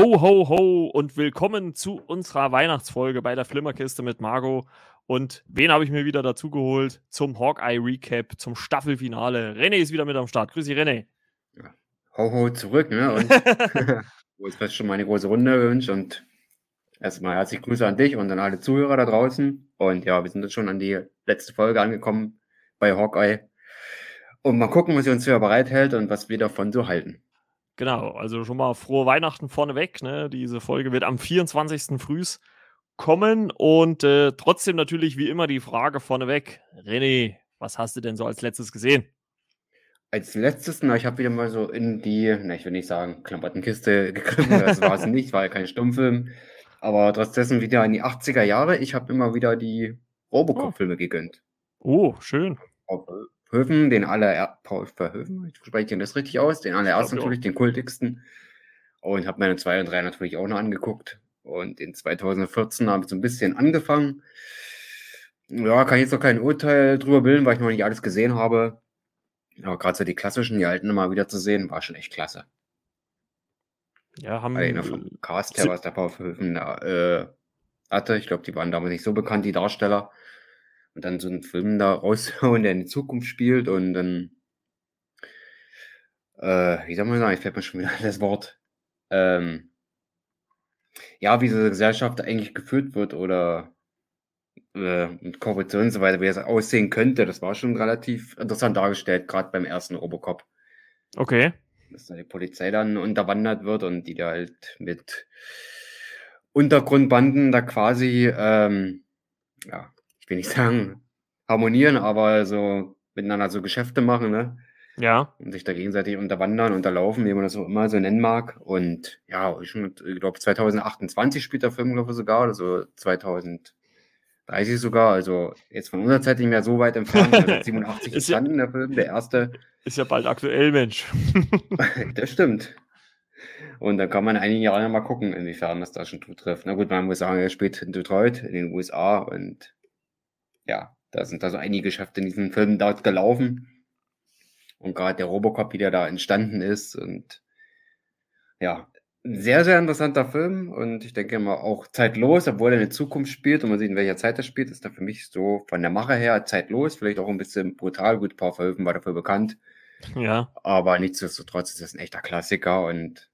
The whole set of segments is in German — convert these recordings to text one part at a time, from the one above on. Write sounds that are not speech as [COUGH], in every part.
Ho, ho, ho und willkommen zu unserer Weihnachtsfolge bei der Flimmerkiste mit Margot. Und wen habe ich mir wieder dazu geholt zum Hawkeye Recap, zum Staffelfinale? René ist wieder mit am Start. Grüß dich, René. Ja. Ho, ho, zurück, ne? Und wo ist fast schon meine große Runde gewünscht. Und erstmal herzliche Grüße an dich und an alle Zuhörer da draußen. Und ja, wir sind jetzt schon an die letzte Folge angekommen bei Hawkeye. Und mal gucken, was sie uns hier bereithält und was wir davon so halten. Genau, also schon mal frohe Weihnachten vorneweg. Ne? Diese Folge wird am 24. Frühs kommen und äh, trotzdem natürlich wie immer die Frage vorneweg. René, was hast du denn so als letztes gesehen? Als letztes, na, ich habe wieder mal so in die, na, ich will nicht sagen, Klamottenkiste gegriffen, das war es [LAUGHS] nicht, war ja kein Stummfilm, aber trotzdem wieder in die 80er Jahre. Ich habe immer wieder die Robocop-Filme oh. gegönnt. Oh, schön. Verhoeven, den aller Paul Verhoeven, ich spreche das richtig aus, den allerersten natürlich, den kultigsten. Und habe meine 2 und 3 natürlich auch noch angeguckt. Und in 2014 habe ich so ein bisschen angefangen. Ja, kann ich jetzt noch kein Urteil drüber bilden, weil ich noch nicht alles gesehen habe. Aber gerade so die klassischen, die alten immer wieder zu sehen, war schon echt klasse. Ja, haben wir. vom Cast her, was der Paul Verhoeven äh, hatte. Ich glaube, die waren damals nicht so bekannt, die Darsteller und dann so einen Film da [LAUGHS] raushauen, der in die Zukunft spielt und dann, äh, wie soll man sagen, ich fällt mir schon wieder [LAUGHS] das Wort, ähm, ja, wie diese Gesellschaft eigentlich geführt wird oder äh, mit Korruption und so weiter, wie es aussehen könnte, das war schon relativ interessant dargestellt, gerade beim ersten Robocop. Okay. Dass da die Polizei dann unterwandert wird und die da halt mit Untergrundbanden da quasi, ähm, ja, will nicht sagen harmonieren, aber so miteinander so Geschäfte machen, ne? Ja. Und sich da gegenseitig unterwandern, unterlaufen, wie man das auch immer so nennen mag. Und ja, ich glaube 2028 spielt der Film, glaube ich, sogar, oder so 2030 sogar. Also jetzt von unserer Zeit nicht mehr so weit entfernt. Also [LAUGHS] 87 ist ja, der Film, der erste. [LAUGHS] Ist ja bald aktuell, Mensch. [LAUGHS] das stimmt. Und da kann man in einigen Jahren mal gucken, inwiefern das da schon zutrifft. Na gut, man muss sagen, er spielt in Detroit, in den USA und ja, da sind also einige Geschäfte in diesem Film dort gelaufen. Und gerade der Robocop, wie der da entstanden ist. Und ja, ein sehr, sehr interessanter Film. Und ich denke mal auch zeitlos, obwohl er in der Zukunft spielt und man sieht, in welcher Zeit er spielt, ist er für mich so von der Mache her zeitlos. Vielleicht auch ein bisschen brutal. Gut, paar Verhöfen war dafür bekannt. Ja. Aber nichtsdestotrotz ist das ein echter Klassiker und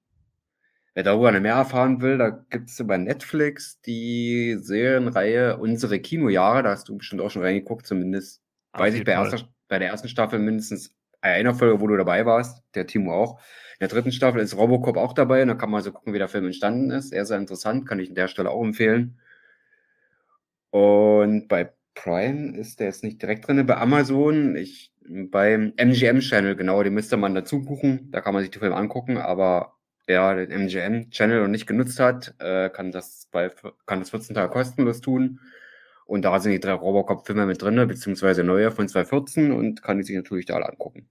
Wer darüber mehr erfahren will, da gibt es bei Netflix die Serienreihe Unsere Kinojahre. Da hast du bestimmt auch schon reingeguckt, zumindest. Auf weiß ich bei, erster, bei der ersten Staffel mindestens einer Folge, wo du dabei warst, der Timo auch. In der dritten Staffel ist Robocop auch dabei und da kann man so gucken, wie der Film entstanden ist. Sehr, sehr interessant, kann ich an der Stelle auch empfehlen. Und bei Prime ist der jetzt nicht direkt drin, bei Amazon, ich, beim MGM-Channel, genau, den müsste man dazu buchen. Da kann man sich den Film angucken, aber der den MGM-Channel noch nicht genutzt hat, äh, kann, das bei, kann das 14 Tage kostenlos tun. Und da sind die drei Robocop-Filme mit drin, beziehungsweise neue von 2014 und kann die sich natürlich da alle angucken.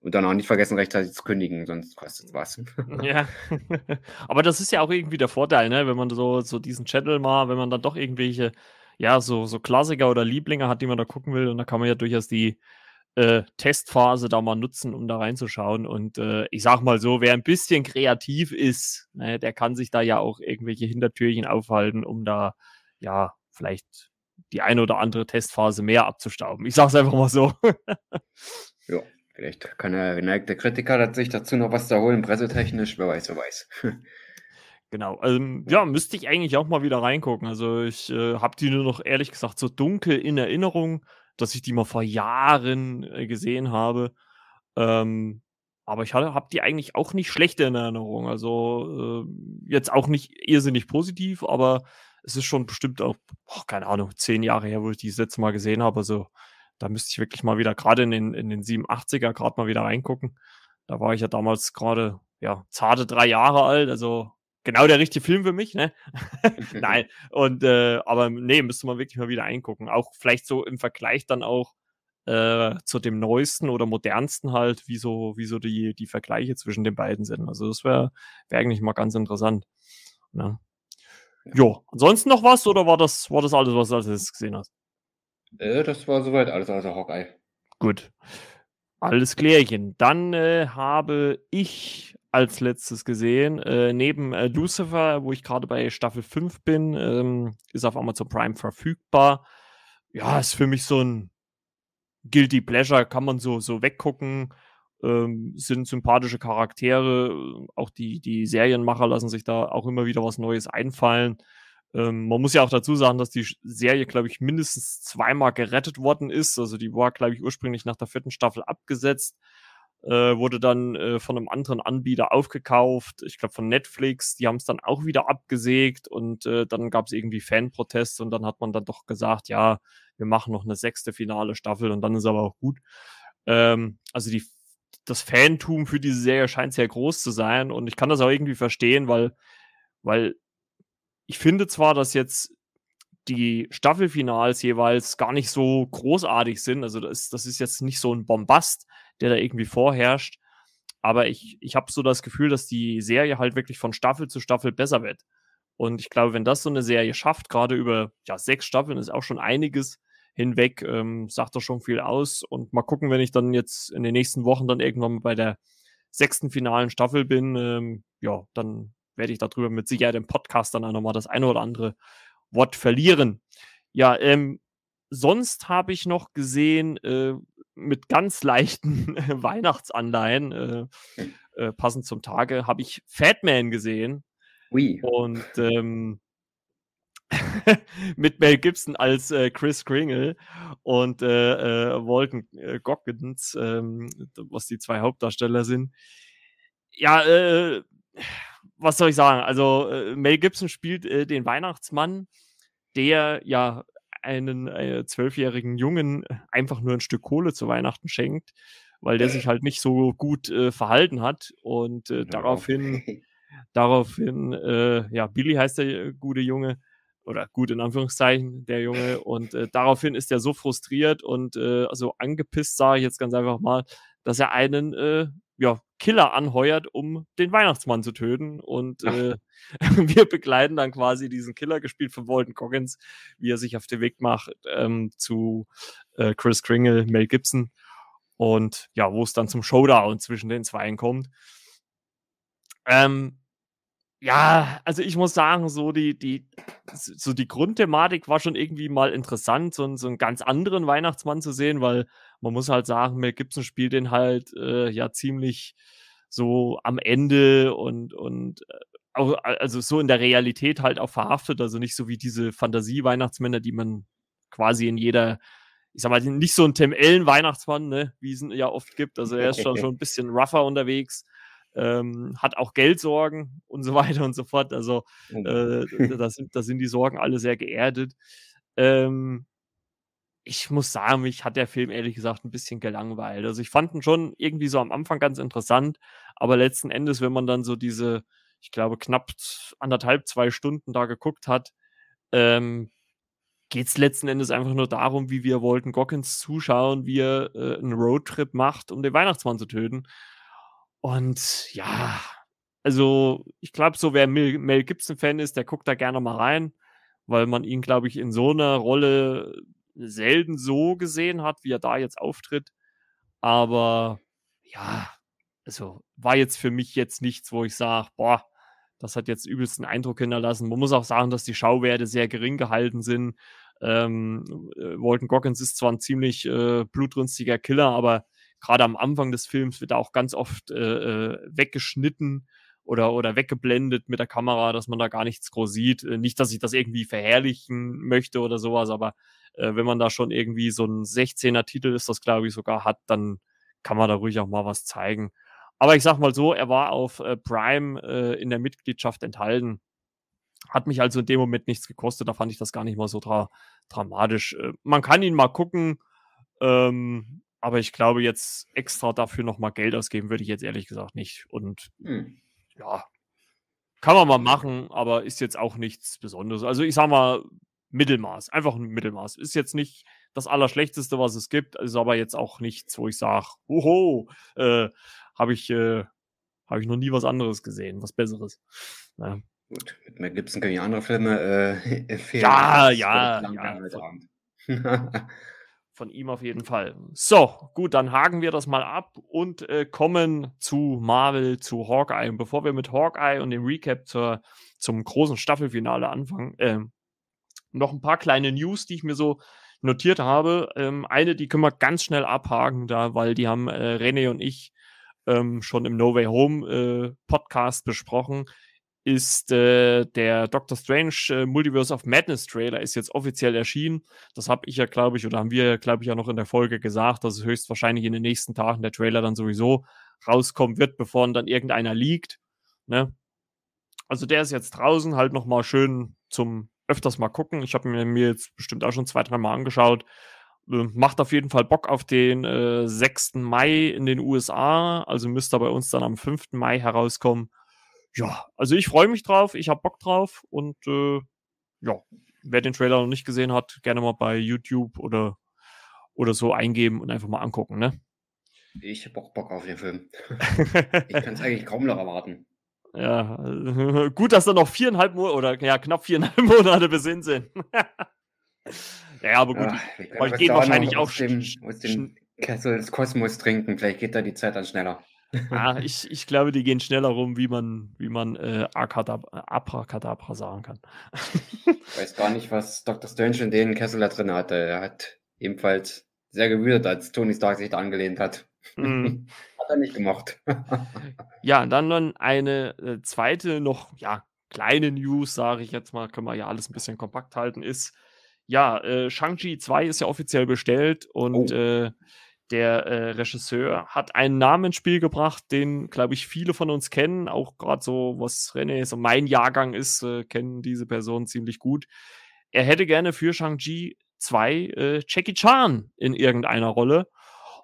Und dann auch nicht vergessen, rechtzeitig zu kündigen, sonst kostet es was. [LAUGHS] ja. [LAUGHS] Aber das ist ja auch irgendwie der Vorteil, ne? wenn man so, so diesen Channel mal, wenn man dann doch irgendwelche, ja, so, so Klassiker oder Lieblinge hat, die man da gucken will. Und da kann man ja durchaus die, äh, Testphase da mal nutzen, um da reinzuschauen. Und äh, ich sag mal so, wer ein bisschen kreativ ist, ne, der kann sich da ja auch irgendwelche Hintertürchen aufhalten, um da ja vielleicht die eine oder andere Testphase mehr abzustauben. Ich sag's einfach mal so. [LAUGHS] ja, vielleicht kann der geneigte Kritiker sich dazu noch was da holen, pressetechnisch, wer weiß, wer weiß. [LAUGHS] Genau, ähm, ja, müsste ich eigentlich auch mal wieder reingucken. Also ich äh, habe die nur noch ehrlich gesagt so dunkel in Erinnerung dass ich die mal vor Jahren äh, gesehen habe. Ähm, aber ich habe die eigentlich auch nicht schlecht in Erinnerung. Also äh, jetzt auch nicht irrsinnig positiv, aber es ist schon bestimmt auch, oh, keine Ahnung, zehn Jahre her, wo ich die das letzte Mal gesehen habe. Also da müsste ich wirklich mal wieder, gerade in den, in den 87er, gerade mal wieder reingucken. Da war ich ja damals gerade, ja, zarte drei Jahre alt. Also genau der richtige Film für mich, ne? [LAUGHS] Nein. Und äh, aber nee, müsste man wirklich mal wieder eingucken. Auch vielleicht so im Vergleich dann auch äh, zu dem neuesten oder modernsten halt, wie so, wie so die, die Vergleiche zwischen den beiden sind. Also das wäre wär eigentlich mal ganz interessant. Ne? Jo, ansonsten noch was oder war das, war das alles, was du als gesehen hast? Äh, das war soweit alles außer Hawkeye. Gut. Alles klärchen. Dann äh, habe ich als letztes gesehen. Äh, neben äh, Lucifer, wo ich gerade bei Staffel 5 bin, ähm, ist auf Amazon Prime verfügbar. Ja, ist für mich so ein Guilty Pleasure, kann man so, so weggucken. Ähm, sind sympathische Charaktere. Auch die, die Serienmacher lassen sich da auch immer wieder was Neues einfallen. Ähm, man muss ja auch dazu sagen, dass die Serie, glaube ich, mindestens zweimal gerettet worden ist. Also die war, glaube ich, ursprünglich nach der vierten Staffel abgesetzt, äh, wurde dann äh, von einem anderen Anbieter aufgekauft. Ich glaube von Netflix. Die haben es dann auch wieder abgesägt und äh, dann gab es irgendwie Fanproteste und dann hat man dann doch gesagt, ja, wir machen noch eine sechste finale Staffel und dann ist aber auch gut. Ähm, also die das Fantum für diese Serie scheint sehr groß zu sein und ich kann das auch irgendwie verstehen, weil, weil ich finde zwar, dass jetzt die Staffelfinals jeweils gar nicht so großartig sind. Also das, das ist jetzt nicht so ein Bombast, der da irgendwie vorherrscht. Aber ich, ich habe so das Gefühl, dass die Serie halt wirklich von Staffel zu Staffel besser wird. Und ich glaube, wenn das so eine Serie schafft, gerade über ja, sechs Staffeln, ist auch schon einiges hinweg, ähm, sagt doch schon viel aus. Und mal gucken, wenn ich dann jetzt in den nächsten Wochen dann irgendwann bei der sechsten finalen Staffel bin, ähm, ja, dann werde ich darüber mit Sicherheit im Podcast dann auch nochmal das eine oder andere Wort verlieren. Ja, ähm, sonst habe ich noch gesehen, äh, mit ganz leichten [LAUGHS] Weihnachtsanleihen, äh, äh, passend zum Tage, habe ich Fatman gesehen. Ui. Und ähm, [LAUGHS] mit Mel Gibson als äh, Chris Kringle und äh, äh, Walton äh, Goggins, ähm, was die zwei Hauptdarsteller sind. Ja, äh, was soll ich sagen? Also äh, Mel Gibson spielt äh, den Weihnachtsmann, der ja einen äh, zwölfjährigen Jungen einfach nur ein Stück Kohle zu Weihnachten schenkt, weil der sich halt nicht so gut äh, verhalten hat. Und äh, daraufhin, [LAUGHS] daraufhin, äh, ja, Billy heißt der äh, gute Junge oder gut in Anführungszeichen der Junge. Und äh, daraufhin ist er so frustriert und äh, also angepisst, sage ich jetzt ganz einfach mal, dass er einen äh, ja, Killer anheuert, um den Weihnachtsmann zu töten. Und äh, [LAUGHS] wir begleiten dann quasi diesen Killer, gespielt von Walton Coggins, wie er sich auf den Weg macht ähm, zu äh, Chris Kringle, Mel Gibson. Und ja, wo es dann zum Showdown zwischen den Zweien kommt. Ähm, ja, also ich muss sagen, so die, die, so die Grundthematik war schon irgendwie mal interessant, so, so einen ganz anderen Weihnachtsmann zu sehen, weil man muss halt sagen, Mel Gibson spielt den halt äh, ja ziemlich so am Ende und, und äh, auch, also so in der Realität halt auch verhaftet, also nicht so wie diese Fantasie-Weihnachtsmänner, die man quasi in jeder, ich sag mal, nicht so ein Tim Ellen Weihnachtsmann, ne, wie es ja oft gibt. Also er ist schon, [LAUGHS] schon ein bisschen rougher unterwegs, ähm, hat auch Geldsorgen und so [LAUGHS] weiter und so fort. Also oh äh, da, sind, da sind die Sorgen alle sehr geerdet. Ähm, ich muss sagen, mich hat der Film ehrlich gesagt ein bisschen gelangweilt. Also ich fand ihn schon irgendwie so am Anfang ganz interessant, aber letzten Endes, wenn man dann so diese, ich glaube, knapp anderthalb, zwei Stunden da geguckt hat, ähm, geht es letzten Endes einfach nur darum, wie wir Walton Goggins zuschauen, wie er äh, einen Roadtrip macht, um den Weihnachtsmann zu töten. Und ja, also ich glaube, so wer Mel, Mel Gibson-Fan ist, der guckt da gerne mal rein, weil man ihn, glaube ich, in so einer Rolle selten so gesehen hat, wie er da jetzt auftritt. Aber ja, also war jetzt für mich jetzt nichts, wo ich sage, boah, das hat jetzt übelsten Eindruck hinterlassen. Man muss auch sagen, dass die Schauwerte sehr gering gehalten sind. Ähm, äh, Walton Goggins ist zwar ein ziemlich äh, blutrünstiger Killer, aber gerade am Anfang des Films wird er auch ganz oft äh, äh, weggeschnitten oder, oder weggeblendet mit der Kamera, dass man da gar nichts groß sieht. Äh, nicht, dass ich das irgendwie verherrlichen möchte oder sowas, aber äh, wenn man da schon irgendwie so ein 16er Titel ist, das glaube ich sogar hat, dann kann man da ruhig auch mal was zeigen. Aber ich sag mal so, er war auf äh, Prime äh, in der Mitgliedschaft enthalten. Hat mich also in dem Moment nichts gekostet, da fand ich das gar nicht mal so dra dramatisch. Äh, man kann ihn mal gucken, ähm, aber ich glaube, jetzt extra dafür nochmal Geld ausgeben, würde ich jetzt ehrlich gesagt nicht. Und hm. ja, kann man mal machen, aber ist jetzt auch nichts Besonderes. Also ich sag mal, Mittelmaß, einfach ein Mittelmaß. Ist jetzt nicht das Allerschlechteste, was es gibt, ist aber jetzt auch nichts, wo ich sage, hoho, äh, habe ich, äh, hab ich noch nie was anderes gesehen, was Besseres. Ja. Gut, mit Mel Gibson kann ich andere Filme äh, [LAUGHS] empfehlen. Ja, ja, ja. [LAUGHS] Von ihm auf jeden Fall. So, gut, dann haken wir das mal ab und äh, kommen zu Marvel, zu Hawkeye. Und bevor wir mit Hawkeye und dem Recap zur, zum großen Staffelfinale anfangen, äh, noch ein paar kleine News, die ich mir so notiert habe. Ähm, eine, die können wir ganz schnell abhaken, da, weil die haben äh, René und ich ähm, schon im No Way Home äh, Podcast besprochen ist äh, der Doctor Strange äh, Multiverse of Madness Trailer ist jetzt offiziell erschienen. Das habe ich ja, glaube ich, oder haben wir, glaube ich, ja noch in der Folge gesagt, dass es höchstwahrscheinlich in den nächsten Tagen der Trailer dann sowieso rauskommen wird, bevor dann irgendeiner liegt. Ne? Also der ist jetzt draußen, halt nochmal schön zum öfters mal gucken. Ich habe mir jetzt bestimmt auch schon zwei, drei Mal angeschaut. Äh, macht auf jeden Fall Bock auf den äh, 6. Mai in den USA. Also müsste bei uns dann am 5. Mai herauskommen ja, also ich freue mich drauf, ich habe Bock drauf und äh, ja, wer den Trailer noch nicht gesehen hat, gerne mal bei YouTube oder, oder so eingeben und einfach mal angucken, ne? Ich habe auch Bock auf den Film. [LAUGHS] ich kann es eigentlich kaum noch erwarten. Ja, [LAUGHS] gut, dass da noch viereinhalb Monate oder ja, knapp viereinhalb [LAUGHS] Monate bis hin sind. ja, aber gut, ja, ich geht wahrscheinlich auch aus dem, aus dem Kessel des Kosmos trinken. Vielleicht geht da die Zeit dann schneller ah, [LAUGHS] ich, ich glaube, die gehen schneller rum, wie man, wie man äh, Abracadabra sagen kann. ich weiß gar nicht, was Dr. Strange in den Kessel da drin hatte. Er hat ebenfalls sehr gewütet, als Tony Stark sich da angelehnt hat. Mm. [LAUGHS] hat er nicht gemacht. [LAUGHS] ja, dann dann eine äh, zweite, noch ja, kleine News, sage ich jetzt mal, können wir ja alles ein bisschen kompakt halten, ist, ja, äh, Shang-Chi 2 ist ja offiziell bestellt und oh. äh, der äh, Regisseur hat einen Namen ins Spiel gebracht, den, glaube ich, viele von uns kennen. Auch gerade so, was René so mein Jahrgang ist, äh, kennen diese Person ziemlich gut. Er hätte gerne für Shang-Chi 2 äh, Jackie Chan in irgendeiner Rolle.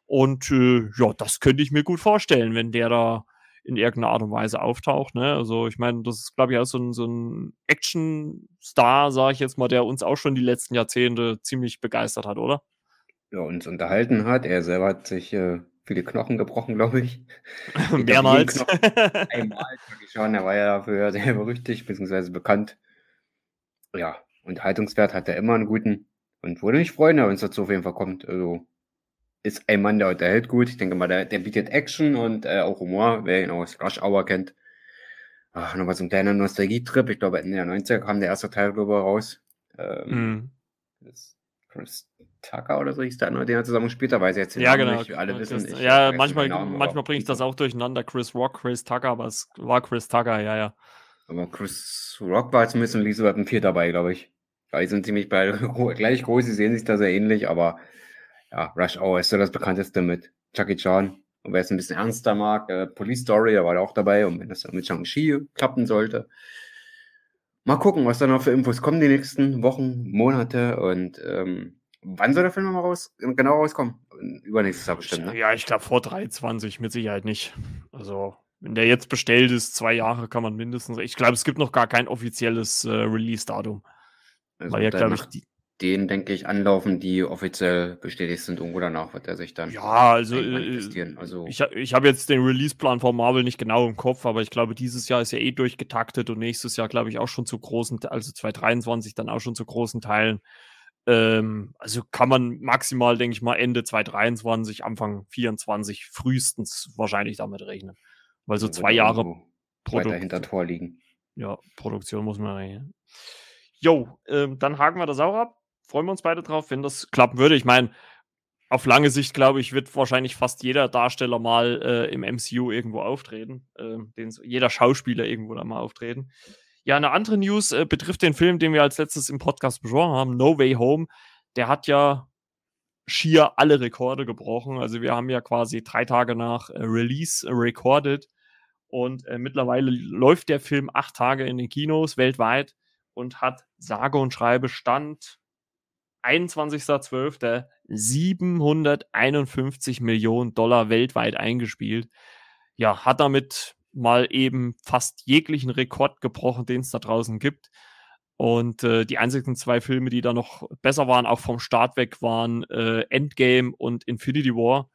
Und äh, ja, das könnte ich mir gut vorstellen, wenn der da in irgendeiner Art und Weise auftaucht. Ne? Also ich meine, das ist, glaube ich, auch so ein, so ein Action-Star, sage ich jetzt mal, der uns auch schon die letzten Jahrzehnte ziemlich begeistert hat, oder? Ja, uns unterhalten hat. Er selber hat sich äh, viele Knochen gebrochen, [LAUGHS] glaube ich. [LAUGHS] Mehrmals. [LAUGHS] Einmal geschaut, er war ja dafür sehr berüchtigt, beziehungsweise bekannt. Ja, Unterhaltungswert hat er immer einen guten. Und würde mich freuen, wenn es dazu auf jeden Fall kommt. Also ist ein Mann, der unterhält gut. Ich denke mal, der, der bietet Action und äh, auch Humor, wer ihn aus Rush Hour kennt. Ach, nochmal so ein kleiner Nostalgie-Trip. Ich glaube, Ende der 90er kam der erste Teil darüber raus. Ähm, mm. das Chris Tucker oder so hieß der andere, den er zusammen gespielt hat, weiß ich jetzt ja, genau. nicht. Alle wissen, Chris, ich ja, manchmal, Namen, manchmal bringe ich das auch durcheinander. Chris Rock, Chris Tucker, aber es war Chris Tucker, ja, ja. Aber Chris Rock war zumindest in Lisa Weapon 4 dabei, glaube ich. Ja, die sind ziemlich beide [LAUGHS] gleich groß, sie sehen sich da sehr ähnlich, aber ja, Rush Hour ist so das bekannteste mit Chucky Chan. Und wer es ein bisschen ernster mag, äh, Police Story, da war er auch dabei. Und wenn das dann mit Shang-Chi klappen sollte, mal gucken, was da noch für Infos kommen die nächsten Wochen, Monate. Und ähm, Wann soll der Film mal raus, genau rauskommen? Übernächstes Jahr bestimmt, ne? Ja, ich glaube vor 23 mit Sicherheit nicht. Also, wenn der jetzt bestellt ist, zwei Jahre kann man mindestens. Ich glaube, es gibt noch gar kein offizielles äh, Release-Datum. Also weil ja, glaube ich, die, den, denke ich, anlaufen, die offiziell bestätigt sind. Irgendwo danach wird er sich dann. Ja, also, äh, also ich, ich habe jetzt den Release-Plan von Marvel nicht genau im Kopf, aber ich glaube, dieses Jahr ist ja eh durchgetaktet und nächstes Jahr, glaube ich, auch schon zu großen, also 2023 dann auch schon zu großen Teilen. Ähm, also kann man maximal, denke ich mal, Ende 2023, Anfang 24 frühestens wahrscheinlich damit rechnen. Weil so zwei Jahre weiter hinter Tor liegen. Ja, Produktion muss man rechnen. Jo, ähm, dann haken wir das auch ab. Freuen wir uns beide drauf, wenn das klappen würde. Ich meine, auf lange Sicht, glaube ich, wird wahrscheinlich fast jeder Darsteller mal äh, im MCU irgendwo auftreten. Äh, den, jeder Schauspieler irgendwo da mal auftreten. Ja, eine andere News äh, betrifft den Film, den wir als letztes im Podcast besprochen haben, No Way Home. Der hat ja schier alle Rekorde gebrochen. Also wir haben ja quasi drei Tage nach äh, Release recorded und äh, mittlerweile läuft der Film acht Tage in den Kinos weltweit und hat sage und schreibe Stand 21.12. 751 Millionen Dollar weltweit eingespielt. Ja, hat damit mal eben fast jeglichen Rekord gebrochen, den es da draußen gibt. Und äh, die einzigen zwei Filme, die da noch besser waren, auch vom Start weg, waren äh, Endgame und Infinity War.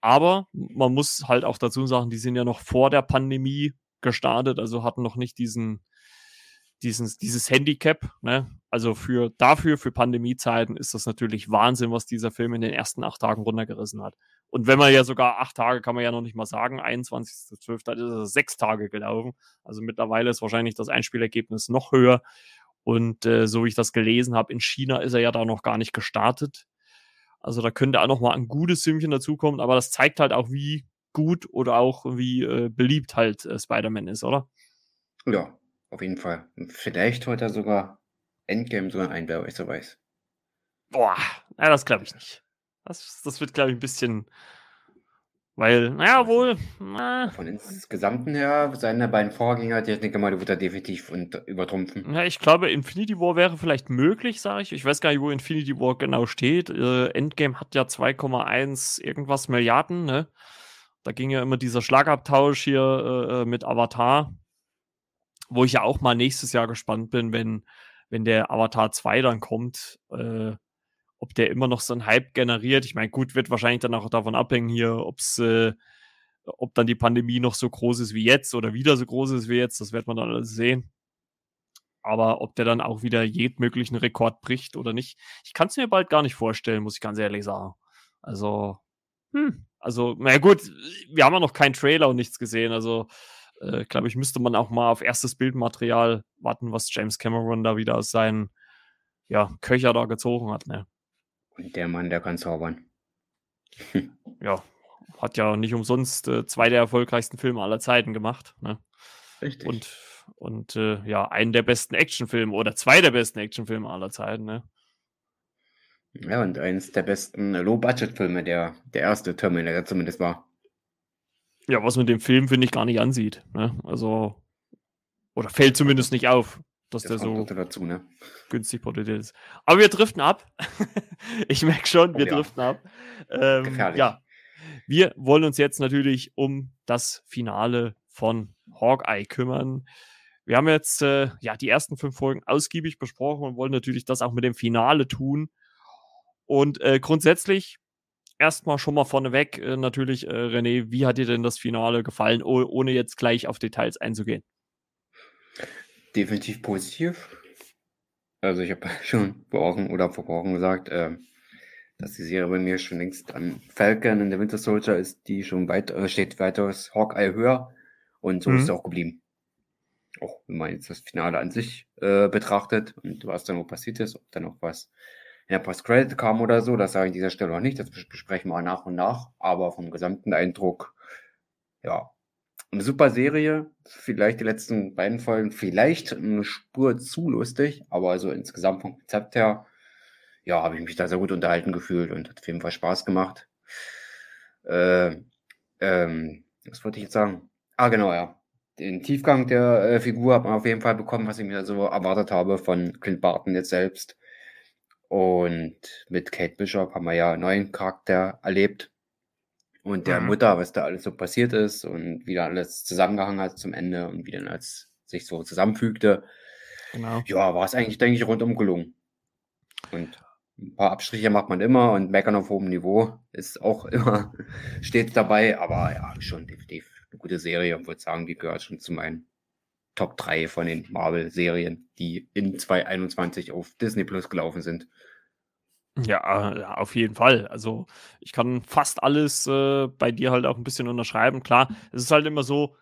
Aber man muss halt auch dazu sagen, die sind ja noch vor der Pandemie gestartet, also hatten noch nicht diesen, dieses, dieses Handicap, ne? Also für dafür, für Pandemiezeiten ist das natürlich Wahnsinn, was dieser Film in den ersten acht Tagen runtergerissen hat. Und wenn man ja sogar acht Tage, kann man ja noch nicht mal sagen, 21.12., da ist es sechs Tage gelaufen. Also mittlerweile ist wahrscheinlich das Einspielergebnis noch höher. Und äh, so wie ich das gelesen habe, in China ist er ja da noch gar nicht gestartet. Also da könnte auch noch mal ein gutes Sümmchen dazukommen, aber das zeigt halt auch, wie gut oder auch wie äh, beliebt halt äh, Spider-Man ist, oder? Ja, auf jeden Fall. Vielleicht heute sogar Endgame sogar ein, wer ich so weiß. Boah, na, das glaube ich nicht. Das, das wird, glaube ich, ein bisschen. Weil, naja, wohl. Na. Von insgesamten her, seine beiden Vorgänger, die ich denke mal, die wird er definitiv und übertrumpfen. Ja, ich glaube, Infinity War wäre vielleicht möglich, sage ich. Ich weiß gar nicht, wo Infinity War genau steht. Äh, Endgame hat ja 2,1 irgendwas Milliarden, ne? Da ging ja immer dieser Schlagabtausch hier äh, äh, mit Avatar, wo ich ja auch mal nächstes Jahr gespannt bin, wenn, wenn der Avatar 2 dann kommt, äh, ob der immer noch so einen Hype generiert. Ich meine, gut, wird wahrscheinlich dann auch davon abhängen hier, ob's, äh, ob dann die Pandemie noch so groß ist wie jetzt oder wieder so groß ist wie jetzt, das wird man dann alles sehen. Aber ob der dann auch wieder jeden möglichen Rekord bricht oder nicht, ich kann es mir bald gar nicht vorstellen, muss ich ganz ehrlich sagen. Also, hm, also, na gut, wir haben ja noch keinen Trailer und nichts gesehen. Also, äh, glaube ich, müsste man auch mal auf erstes Bildmaterial warten, was James Cameron da wieder aus seinen ja, Köcher da gezogen hat. Ne? Und der Mann, der kann zaubern. [LAUGHS] ja, hat ja nicht umsonst äh, zwei der erfolgreichsten Filme aller Zeiten gemacht. Ne? Richtig. Und, und äh, ja, einen der besten Actionfilme oder zwei der besten Actionfilme aller Zeiten. Ne? Ja, und eines der besten Low-Budget-Filme, der, der erste Terminator zumindest war. Ja, was man dem Film, finde ich, gar nicht ansieht. Ne? Also, oder fällt zumindest nicht auf, dass das der so dazu, ne? günstig porträtiert ist. Aber wir driften ab. [LAUGHS] ich merke schon, wir oh, ja. driften ab. Ähm, ja, wir wollen uns jetzt natürlich um das Finale von Hawkeye kümmern. Wir haben jetzt äh, ja die ersten fünf Folgen ausgiebig besprochen und wollen natürlich das auch mit dem Finale tun. Und äh, grundsätzlich erstmal schon mal vorneweg, äh, natürlich, äh, René, wie hat dir denn das Finale gefallen, oh, ohne jetzt gleich auf Details einzugehen? Definitiv positiv. Also ich habe [LAUGHS] schon vor Wochen oder vor Wochen gesagt, äh, dass die Serie bei mir schon längst an Falcon in der Winter Soldier ist, die schon weit, äh, steht weiteres Hawkeye höher und so mhm. ist es auch geblieben. Auch wenn man jetzt das Finale an sich äh, betrachtet und was dann noch passiert ist, ob da noch was in der Post-Credit kam oder so, das sage ich an dieser Stelle noch nicht, das besprechen wir nach und nach, aber vom gesamten Eindruck, ja, eine super Serie, vielleicht die letzten beiden Folgen, vielleicht eine Spur zu lustig, aber also insgesamt vom Konzept her, ja, habe ich mich da sehr gut unterhalten gefühlt und hat auf jeden Fall Spaß gemacht. Äh, ähm, was wollte ich jetzt sagen? Ah, genau, ja. Den Tiefgang der äh, Figur hat man auf jeden Fall bekommen, was ich mir so erwartet habe von Clint Barton jetzt selbst. Und mit Kate Bishop haben wir ja einen neuen Charakter erlebt. Und der mhm. Mutter, was da alles so passiert ist und wie da alles zusammengehangen hat zum Ende und wie dann alles sich so zusammenfügte. Genau. Ja, war es eigentlich, denke ich, rundum gelungen. Und ein paar Abstriche macht man immer und meckern auf hohem Niveau ist auch [LAUGHS] immer stets dabei, aber ja, schon definitiv eine gute Serie und würde sagen, die gehört schon zu meinen Top 3 von den Marvel-Serien, die in 2021 auf Disney Plus gelaufen sind. Ja, auf jeden Fall. Also ich kann fast alles äh, bei dir halt auch ein bisschen unterschreiben. Klar, es ist halt immer so,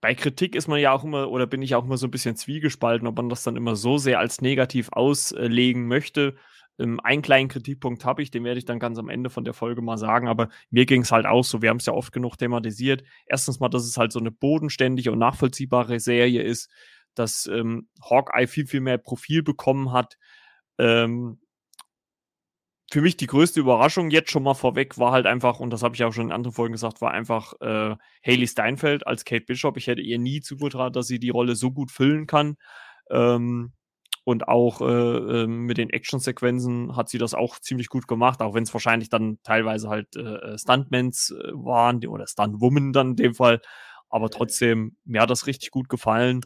bei Kritik ist man ja auch immer, oder bin ich auch immer so ein bisschen zwiegespalten, ob man das dann immer so sehr als negativ auslegen möchte. Ähm, einen kleinen Kritikpunkt habe ich, den werde ich dann ganz am Ende von der Folge mal sagen, aber mir ging es halt auch so, wir haben es ja oft genug thematisiert. Erstens mal, dass es halt so eine bodenständige und nachvollziehbare Serie ist, dass ähm, Hawkeye viel, viel mehr Profil bekommen hat. Ähm, für mich die größte Überraschung jetzt schon mal vorweg war halt einfach, und das habe ich auch schon in anderen Folgen gesagt, war einfach äh, Haley Steinfeld als Kate Bishop. Ich hätte ihr nie zugetraut, dass sie die Rolle so gut füllen kann. Ähm, und auch äh, äh, mit den Actionsequenzen hat sie das auch ziemlich gut gemacht, auch wenn es wahrscheinlich dann teilweise halt äh, äh Stuntmans äh, waren oder Stuntwoman dann in dem Fall. Aber trotzdem, mir hat das richtig gut gefallen.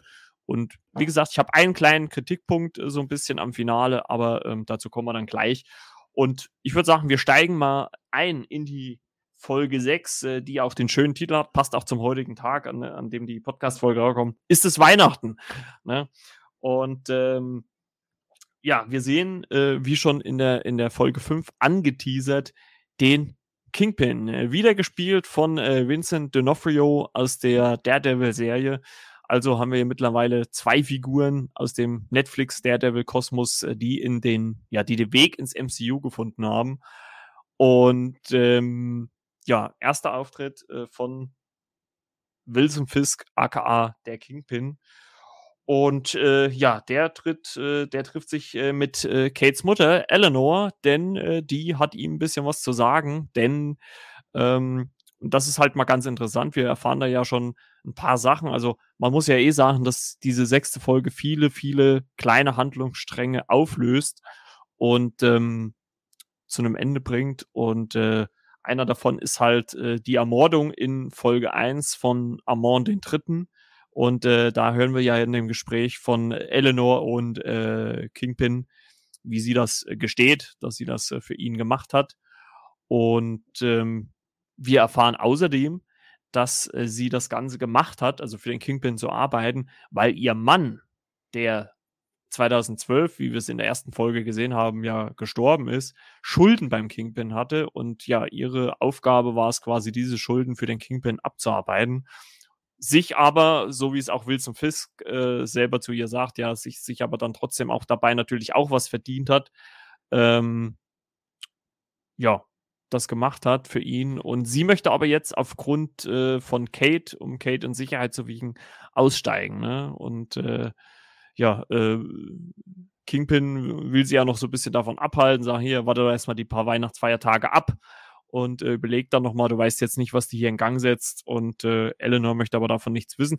Und wie gesagt, ich habe einen kleinen Kritikpunkt äh, so ein bisschen am Finale, aber ähm, dazu kommen wir dann gleich. Und ich würde sagen, wir steigen mal ein in die Folge 6, äh, die auch den schönen Titel hat, passt auch zum heutigen Tag, an, an dem die Podcast-Folge rauskommt. Ist es Weihnachten? Ne? Und ähm, ja, wir sehen, äh, wie schon in der, in der Folge 5 angeteasert, den Kingpin, äh, wieder gespielt von äh, Vincent D'Onofrio aus der Daredevil-Serie. Also haben wir mittlerweile zwei Figuren aus dem Netflix Daredevil-Kosmos, äh, die in den, ja, die den Weg ins MCU gefunden haben. Und ähm, ja, erster Auftritt äh, von Wilson Fisk, aka der Kingpin. Und äh, ja, der tritt, äh, der trifft sich äh, mit äh, Kates Mutter, Eleanor, denn äh, die hat ihm ein bisschen was zu sagen, denn ähm, das ist halt mal ganz interessant. Wir erfahren da ja schon ein paar Sachen. Also man muss ja eh sagen, dass diese sechste Folge viele, viele kleine Handlungsstränge auflöst und ähm, zu einem Ende bringt. Und äh, einer davon ist halt äh, die Ermordung in Folge 1 von Amon den Dritten und äh, da hören wir ja in dem Gespräch von Eleanor und äh, Kingpin, wie sie das äh, gesteht, dass sie das äh, für ihn gemacht hat. Und ähm, wir erfahren außerdem, dass äh, sie das Ganze gemacht hat, also für den Kingpin zu arbeiten, weil ihr Mann, der 2012, wie wir es in der ersten Folge gesehen haben, ja gestorben ist, Schulden beim Kingpin hatte und ja, ihre Aufgabe war es quasi, diese Schulden für den Kingpin abzuarbeiten. Sich aber, so wie es auch Wilson Fisk äh, selber zu ihr sagt, ja, sich, sich aber dann trotzdem auch dabei natürlich auch was verdient hat, ähm, ja, das gemacht hat für ihn. Und sie möchte aber jetzt aufgrund äh, von Kate, um Kate in Sicherheit zu wiegen, aussteigen. Ne? Und äh, ja, äh, Kingpin will sie ja noch so ein bisschen davon abhalten, sagen, hier, warte erstmal die paar Weihnachtsfeiertage ab und äh, überlegt dann nochmal, du weißt jetzt nicht, was die hier in Gang setzt und äh, Eleanor möchte aber davon nichts wissen.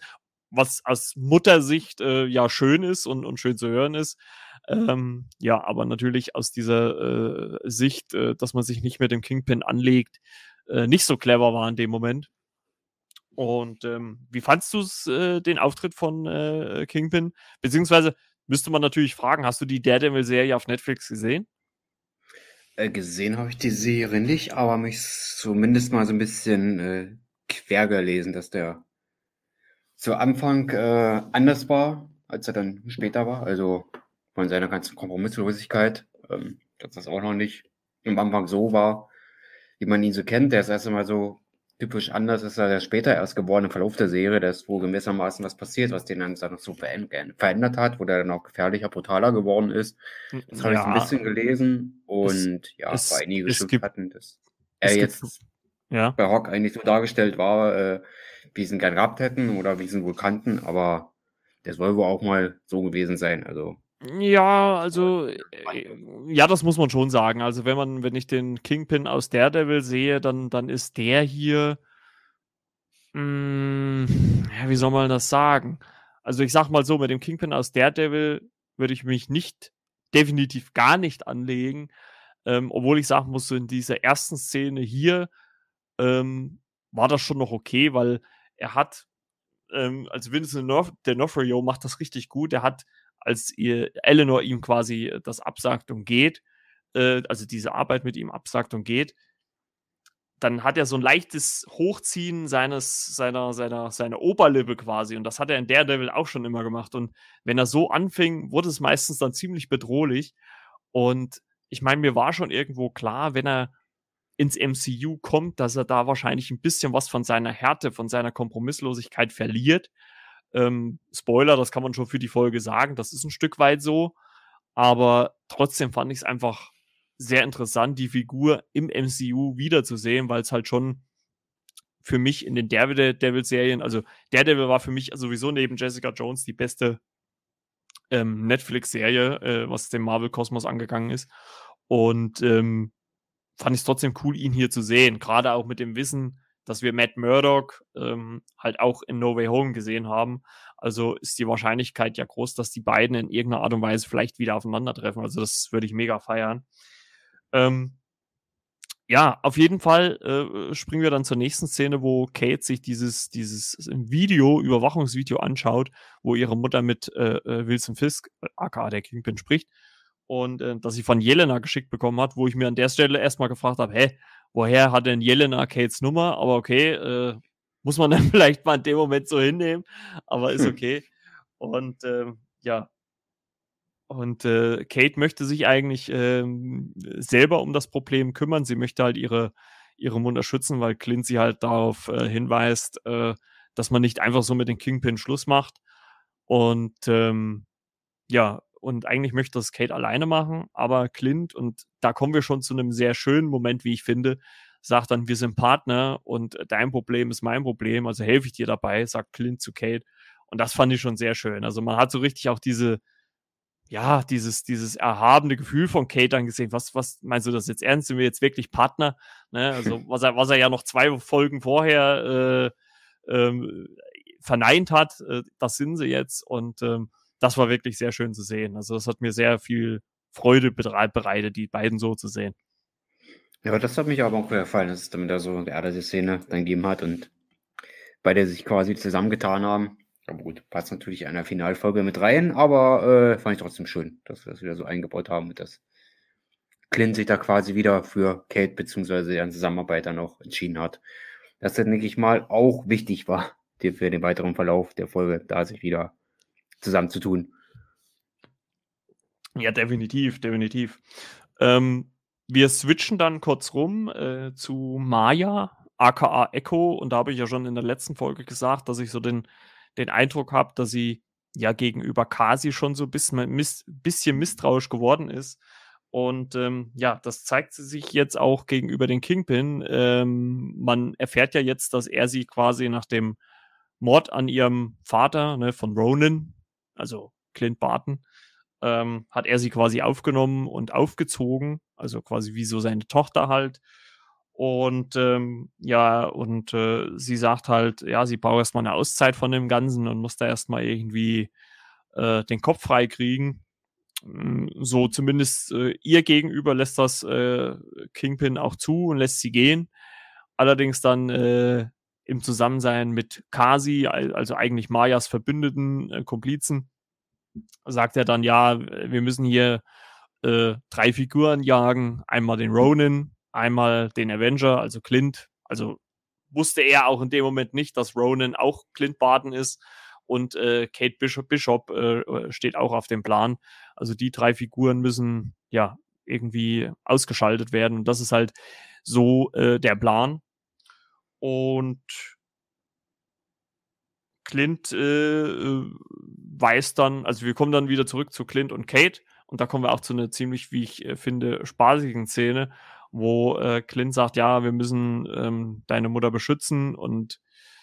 Was aus Muttersicht äh, ja schön ist und, und schön zu hören ist. Ähm, ja, aber natürlich aus dieser äh, Sicht, äh, dass man sich nicht mit dem Kingpin anlegt, äh, nicht so clever war in dem Moment. Und ähm, wie fandst du äh, den Auftritt von äh, Kingpin? Beziehungsweise müsste man natürlich fragen, hast du die Daredevil-Serie auf Netflix gesehen? Äh, gesehen habe ich die Serie nicht, aber mich zumindest mal so ein bisschen quer gelesen, dass der zu Anfang anders war, als er dann später war. Also von seiner ganzen Kompromisslosigkeit, ähm, dass das auch noch nicht am Anfang so war, wie man ihn so kennt. Der ist erst einmal so typisch anders ist er ja später erst geworden im Verlauf der Serie. Da ist wohl gewissermaßen was passiert, was den dann so verändert hat, wo der dann auch gefährlicher, brutaler geworden ist. Das ja. habe ich ein bisschen gelesen und es, ja, es, bei einige geschimpft hatten, dass er jetzt gibt, ja. bei Rock eigentlich so dargestellt war, äh, wie sie ihn gern gehabt hätten oder wie sie ihn wohl kannten, aber der soll wohl auch mal so gewesen sein. Also ja, also äh, ja, das muss man schon sagen. Also wenn man, wenn ich den Kingpin aus Daredevil sehe, dann, dann ist der hier, mh, hm, ja, wie soll man das sagen? Also ich sag mal so, mit dem Kingpin aus Daredevil würde ich mich nicht, definitiv gar nicht anlegen. Ähm, obwohl ich sagen muss, so in dieser ersten Szene hier ähm, war das schon noch okay, weil er hat, ähm, also Vincent D'Onofrio macht das richtig gut. Er hat als ihr Eleanor ihm quasi äh, das absagt und geht, äh, also diese Arbeit mit ihm absagt und geht, dann hat er so ein leichtes Hochziehen seines, seiner, seiner, seiner Oberlippe quasi. Und das hat er in Daredevil auch schon immer gemacht. Und wenn er so anfing, wurde es meistens dann ziemlich bedrohlich. Und ich meine, mir war schon irgendwo klar, wenn er ins MCU kommt, dass er da wahrscheinlich ein bisschen was von seiner Härte, von seiner Kompromisslosigkeit verliert. Ähm, Spoiler, das kann man schon für die Folge sagen, das ist ein Stück weit so. Aber trotzdem fand ich es einfach sehr interessant, die Figur im MCU wiederzusehen, weil es halt schon für mich in den Daredevil-Serien, also Daredevil war für mich sowieso neben Jessica Jones die beste ähm, Netflix-Serie, äh, was dem Marvel-Kosmos angegangen ist. Und ähm, fand ich es trotzdem cool, ihn hier zu sehen. Gerade auch mit dem Wissen, dass wir Matt Murdock ähm, halt auch in No Way Home gesehen haben. Also ist die Wahrscheinlichkeit ja groß, dass die beiden in irgendeiner Art und Weise vielleicht wieder aufeinandertreffen. Also das würde ich mega feiern. Ähm, ja, auf jeden Fall äh, springen wir dann zur nächsten Szene, wo Kate sich dieses, dieses Video, Überwachungsvideo anschaut, wo ihre Mutter mit äh, äh Wilson Fisk, aka der Kingpin, spricht. Und äh, dass sie von Jelena geschickt bekommen hat, wo ich mir an der Stelle erstmal gefragt habe, hä, woher hat denn Jelena Kates Nummer? Aber okay, äh, muss man [LAUGHS] dann vielleicht mal in dem Moment so hinnehmen, aber ist hm. okay. Und ähm, ja, und äh, Kate möchte sich eigentlich ähm, selber um das Problem kümmern. Sie möchte halt ihre, ihre Mutter schützen, weil Clint sie halt darauf äh, hinweist, äh, dass man nicht einfach so mit den Kingpin Schluss macht. Und ähm, ja, und eigentlich möchte das Kate alleine machen, aber Clint, und da kommen wir schon zu einem sehr schönen Moment, wie ich finde, sagt dann, wir sind Partner und dein Problem ist mein Problem, also helfe ich dir dabei, sagt Clint zu Kate. Und das fand ich schon sehr schön. Also man hat so richtig auch diese, ja, dieses, dieses erhabene Gefühl von Kate dann gesehen. Was, was meinst du das jetzt ernst? Sind wir jetzt wirklich Partner? Ne? Also, [LAUGHS] was er, was er ja noch zwei Folgen vorher äh, ähm, verneint hat, äh, das sind sie jetzt. Und ähm, das war wirklich sehr schön zu sehen. Also, das hat mir sehr viel Freude bereitet, die beiden so zu sehen. Ja, das hat mich aber auch gefallen, dass es dann da so eine geerdete Szene dann gegeben hat und bei der sich quasi zusammengetan haben. Aber gut, passt natürlich in einer Finalfolge mit rein, aber äh, fand ich trotzdem schön, dass wir das wieder so eingebaut haben, dass Clint sich da quasi wieder für Kate bzw. deren Zusammenarbeit dann auch entschieden hat. Das dann, denke ich mal, auch wichtig war für den weiteren Verlauf der Folge, da sich wieder zusammenzutun. Ja, definitiv, definitiv. Ähm, wir switchen dann kurz rum äh, zu Maya, aka Echo. Und da habe ich ja schon in der letzten Folge gesagt, dass ich so den, den Eindruck habe, dass sie ja gegenüber Kasi schon so ein bisschen, miss, bisschen misstrauisch geworden ist. Und ähm, ja, das zeigt sie sich jetzt auch gegenüber den Kingpin. Ähm, man erfährt ja jetzt, dass er sie quasi nach dem Mord an ihrem Vater ne, von Ronan, also Clint Barton, ähm, hat er sie quasi aufgenommen und aufgezogen, also quasi wie so seine Tochter halt. Und ähm, ja, und äh, sie sagt halt, ja, sie braucht erstmal eine Auszeit von dem Ganzen und muss da erstmal irgendwie äh, den Kopf frei kriegen. Hm, so zumindest äh, ihr gegenüber lässt das äh, Kingpin auch zu und lässt sie gehen. Allerdings dann äh, im Zusammensein mit Kasi, also eigentlich Mayas Verbündeten, äh, Komplizen, sagt er dann, ja, wir müssen hier äh, drei Figuren jagen. Einmal den Ronin, einmal den Avenger, also Clint. Also wusste er auch in dem Moment nicht, dass Ronin auch Clint Barton ist. Und äh, Kate Bishop, Bishop äh, steht auch auf dem Plan. Also die drei Figuren müssen ja irgendwie ausgeschaltet werden. Und das ist halt so äh, der Plan. Und Clint äh, äh, weiß dann, also wir kommen dann wieder zurück zu Clint und Kate. Und da kommen wir auch zu einer ziemlich, wie ich äh, finde, spaßigen Szene, wo äh, Clint sagt, ja, wir müssen ähm, deine Mutter beschützen und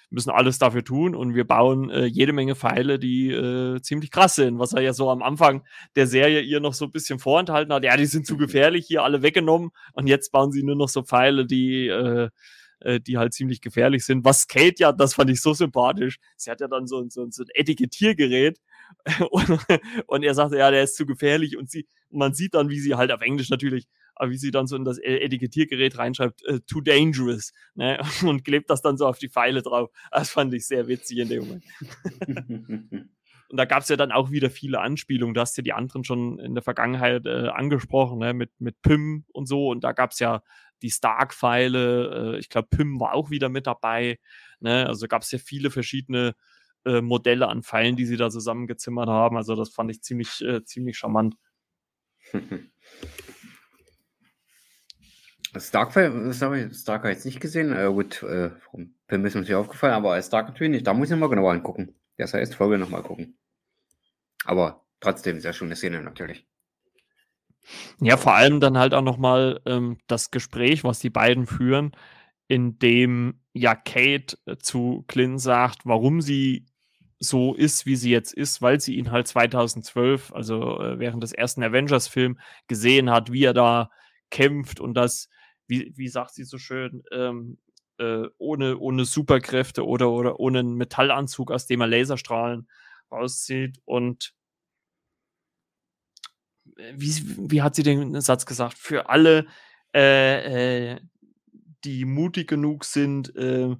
müssen alles dafür tun. Und wir bauen äh, jede Menge Pfeile, die äh, ziemlich krass sind, was er ja so am Anfang der Serie ihr noch so ein bisschen vorenthalten hat. Ja, die sind zu gefährlich, hier alle weggenommen. Und jetzt bauen sie nur noch so Pfeile, die äh, äh, die halt ziemlich gefährlich sind. Was Kate ja, das fand ich so sympathisch. Sie hat ja dann so, so, so ein Etikettiergerät [LAUGHS] und, und er sagte, ja, der ist zu gefährlich und sie, man sieht dann, wie sie halt auf Englisch natürlich, aber wie sie dann so in das e-, Etikettiergerät reinschreibt, too dangerous, ne? [LAUGHS] und klebt das dann so auf die Pfeile drauf. Das fand ich sehr witzig in dem Moment. [LAUGHS] Und da gab es ja dann auch wieder viele Anspielungen. Du hast ja die anderen schon in der Vergangenheit äh, angesprochen, ne? mit, mit Pym und so. Und da gab es ja die Stark-Pfeile. Äh, ich glaube, Pym war auch wieder mit dabei. Ne? Also gab es ja viele verschiedene äh, Modelle an Pfeilen, die sie da zusammengezimmert haben. Also das fand ich ziemlich, äh, ziemlich charmant. [LAUGHS] Stark, das habe ich Stark jetzt nicht gesehen. Äh, gut, äh, Pym ist mir nicht aufgefallen, aber als Stark natürlich nicht. Da muss ich mal genauer angucken. Das heißt, Folge nochmal gucken. Aber trotzdem sehr schöne Szene natürlich. Ja, vor allem dann halt auch nochmal ähm, das Gespräch, was die beiden führen, in dem ja Kate äh, zu Clint sagt, warum sie so ist, wie sie jetzt ist, weil sie ihn halt 2012, also äh, während des ersten Avengers-Film, gesehen hat, wie er da kämpft und das, wie, wie sagt sie so schön, ähm, äh, ohne, ohne Superkräfte oder, oder ohne einen Metallanzug, aus dem er Laserstrahlen rauszieht und wie, wie hat sie den Satz gesagt? Für alle, äh, äh, die mutig genug sind, äh,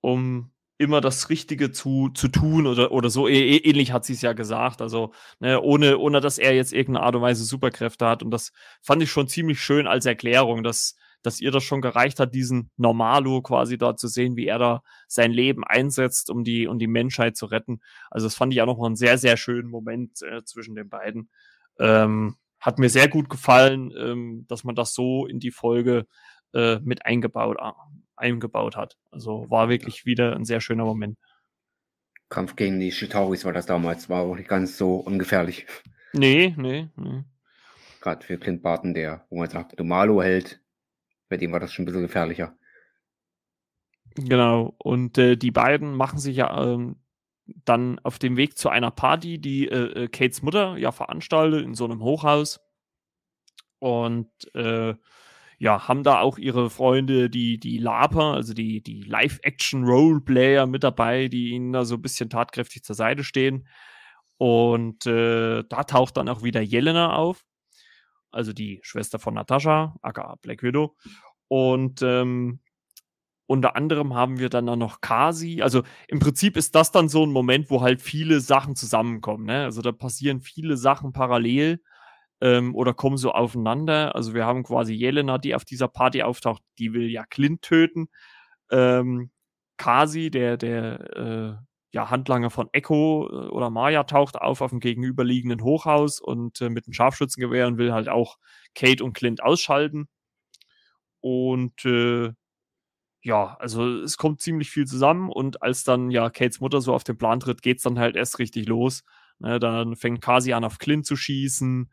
um immer das Richtige zu, zu tun oder, oder so. Ä ähnlich hat sie es ja gesagt. Also, ne, ohne, ohne dass er jetzt irgendeine Art und Weise Superkräfte hat. Und das fand ich schon ziemlich schön als Erklärung, dass, dass ihr das schon gereicht hat, diesen Normalo quasi dort zu sehen, wie er da sein Leben einsetzt, um die, um die Menschheit zu retten. Also, das fand ich auch noch mal einen sehr, sehr schönen Moment äh, zwischen den beiden. Ähm, hat mir sehr gut gefallen, ähm, dass man das so in die Folge äh, mit eingebaut, eingebaut hat. Also war wirklich wieder ein sehr schöner Moment. Kampf gegen die Chitauris war das damals, war auch nicht ganz so ungefährlich. Nee, nee, nee. Gerade für Clint Barton, der, wo man sagt, Domalo hält, bei dem war das schon ein bisschen gefährlicher. Genau, und äh, die beiden machen sich ja ähm, dann auf dem Weg zu einer Party, die äh, äh, Kates Mutter ja veranstaltet in so einem Hochhaus. Und äh, ja, haben da auch ihre Freunde, die, die Laper, also die, die Live-Action-Roleplayer mit dabei, die ihnen da so ein bisschen tatkräftig zur Seite stehen. Und äh, da taucht dann auch wieder Jelena auf, also die Schwester von Natascha, aka Black Widow. Und ähm, unter anderem haben wir dann noch Kasi. Also im Prinzip ist das dann so ein Moment, wo halt viele Sachen zusammenkommen. Ne? Also da passieren viele Sachen parallel ähm, oder kommen so aufeinander. Also wir haben quasi Jelena, die auf dieser Party auftaucht, die will ja Clint töten. Ähm, Kasi, der, der äh, ja, Handlanger von Echo äh, oder Maya taucht auf auf dem gegenüberliegenden Hochhaus und äh, mit einem Scharfschützengewehr und will halt auch Kate und Clint ausschalten. Und äh, ja, also es kommt ziemlich viel zusammen und als dann ja Kates Mutter so auf den Plan tritt, geht's dann halt erst richtig los. Ne, dann fängt Kasi an, auf Clint zu schießen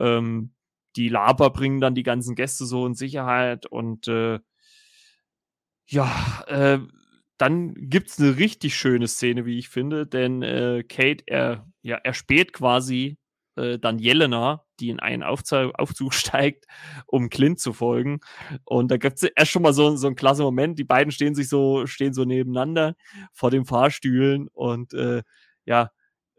ähm, die Laber bringen dann die ganzen Gäste so in Sicherheit und äh, ja, äh, dann gibt's eine richtig schöne Szene, wie ich finde, denn äh, Kate, er, ja, er späht quasi äh, dann Jelena, die in einen Aufzug, Aufzug [LAUGHS] steigt, um Clint zu folgen. Und da gibt's erst schon mal so, so einen klasse Moment. Die beiden stehen sich so, stehen so nebeneinander vor den Fahrstühlen und äh, ja,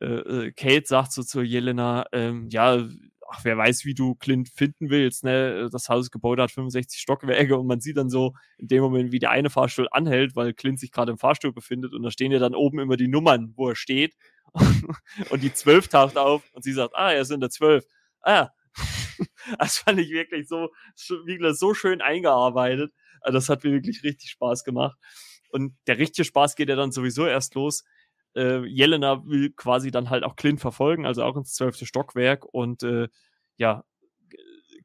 äh, äh Kate sagt so zu Jelena, ähm, ja, ach, wer weiß, wie du Clint finden willst, ne? Das Haus gebaut hat 65 Stockwerke und man sieht dann so in dem Moment, wie der eine Fahrstuhl anhält, weil Clint sich gerade im Fahrstuhl befindet und da stehen ja dann oben immer die Nummern, wo er steht. [LAUGHS] und die 12 taucht auf und sie sagt, ah, er sind der 12. Ah, [LAUGHS] das fand ich wirklich so, wirklich so schön eingearbeitet. Also das hat mir wirklich richtig Spaß gemacht. Und der richtige Spaß geht ja dann sowieso erst los, äh, Jelena will quasi dann halt auch Clint verfolgen, also auch ins zwölfte Stockwerk und äh, ja,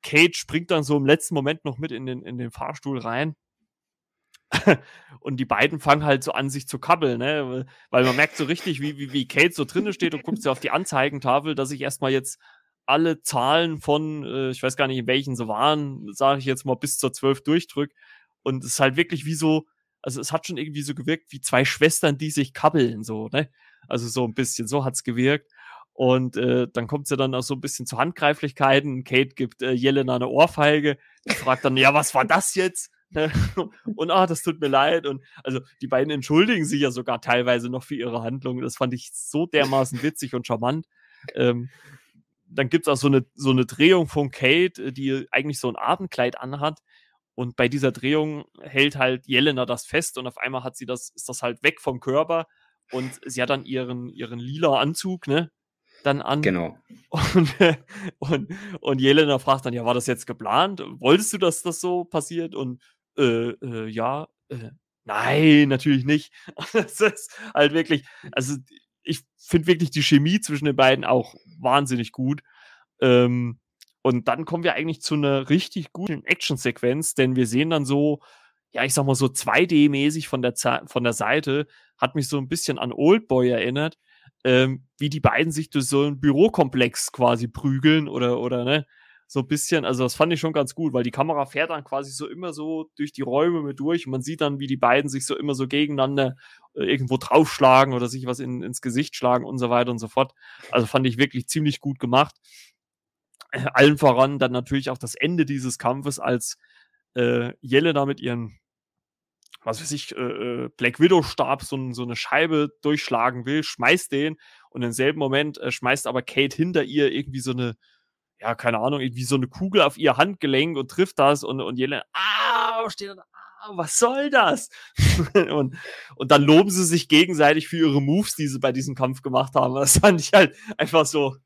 Kate springt dann so im letzten Moment noch mit in den, in den Fahrstuhl rein. Und die beiden fangen halt so an, sich zu kabbeln, ne? Weil man merkt so richtig, wie, wie, wie Kate so drinnen steht und guckt sie auf die Anzeigentafel, dass ich erstmal jetzt alle Zahlen von, äh, ich weiß gar nicht, in welchen sie waren, sage ich jetzt mal, bis zur 12 durchdrück. Und es ist halt wirklich wie so, also es hat schon irgendwie so gewirkt wie zwei Schwestern, die sich kabbeln, so, ne? Also so ein bisschen, so hat's gewirkt. Und äh, dann kommt sie dann auch so ein bisschen zu Handgreiflichkeiten. Kate gibt äh, Jelena eine Ohrfeige. Fragt dann, ja, was war das jetzt? Ne? [LAUGHS] und ah, das tut mir leid. Und also die beiden entschuldigen sich ja sogar teilweise noch für ihre Handlungen. Das fand ich so dermaßen witzig und charmant. Ähm, dann gibt's auch so eine, so eine Drehung von Kate, die eigentlich so ein Abendkleid anhat, und bei dieser Drehung hält halt Jelena das fest und auf einmal hat sie das, ist das halt weg vom Körper und sie hat dann ihren, ihren lila Anzug, ne? Dann an. Genau. Und, [LAUGHS] und, und Jelena fragt dann, ja, war das jetzt geplant? Wolltest du, dass das so passiert? Und äh, äh, ja, äh, nein, natürlich nicht. [LAUGHS] das ist halt wirklich, also ich finde wirklich die Chemie zwischen den beiden auch wahnsinnig gut. Ähm, und dann kommen wir eigentlich zu einer richtig guten Actionsequenz, denn wir sehen dann so, ja, ich sag mal so 2D-mäßig von der, von der Seite, hat mich so ein bisschen an Oldboy erinnert, ähm, wie die beiden sich durch so einen Bürokomplex quasi prügeln oder, oder, ne, so ein bisschen, also das fand ich schon ganz gut, weil die Kamera fährt dann quasi so immer so durch die Räume mit durch und man sieht dann, wie die beiden sich so immer so gegeneinander äh, irgendwo draufschlagen oder sich was in, ins Gesicht schlagen und so weiter und so fort. Also fand ich wirklich ziemlich gut gemacht. Äh, allen voran dann natürlich auch das Ende dieses Kampfes, als äh, Jelena mit ihren, was weiß ich, äh, äh, Black Widow-Stab so, so eine Scheibe durchschlagen will, schmeißt den und im selben Moment äh, schmeißt aber Kate hinter ihr irgendwie so eine, ja, keine Ahnung, irgendwie so eine Kugel auf ihr Handgelenk und trifft das und, und Jelena, ah, steht dann, ah, was soll das? [LAUGHS] und, und dann loben sie sich gegenseitig für ihre Moves, die sie bei diesem Kampf gemacht haben. Das fand ich halt einfach so,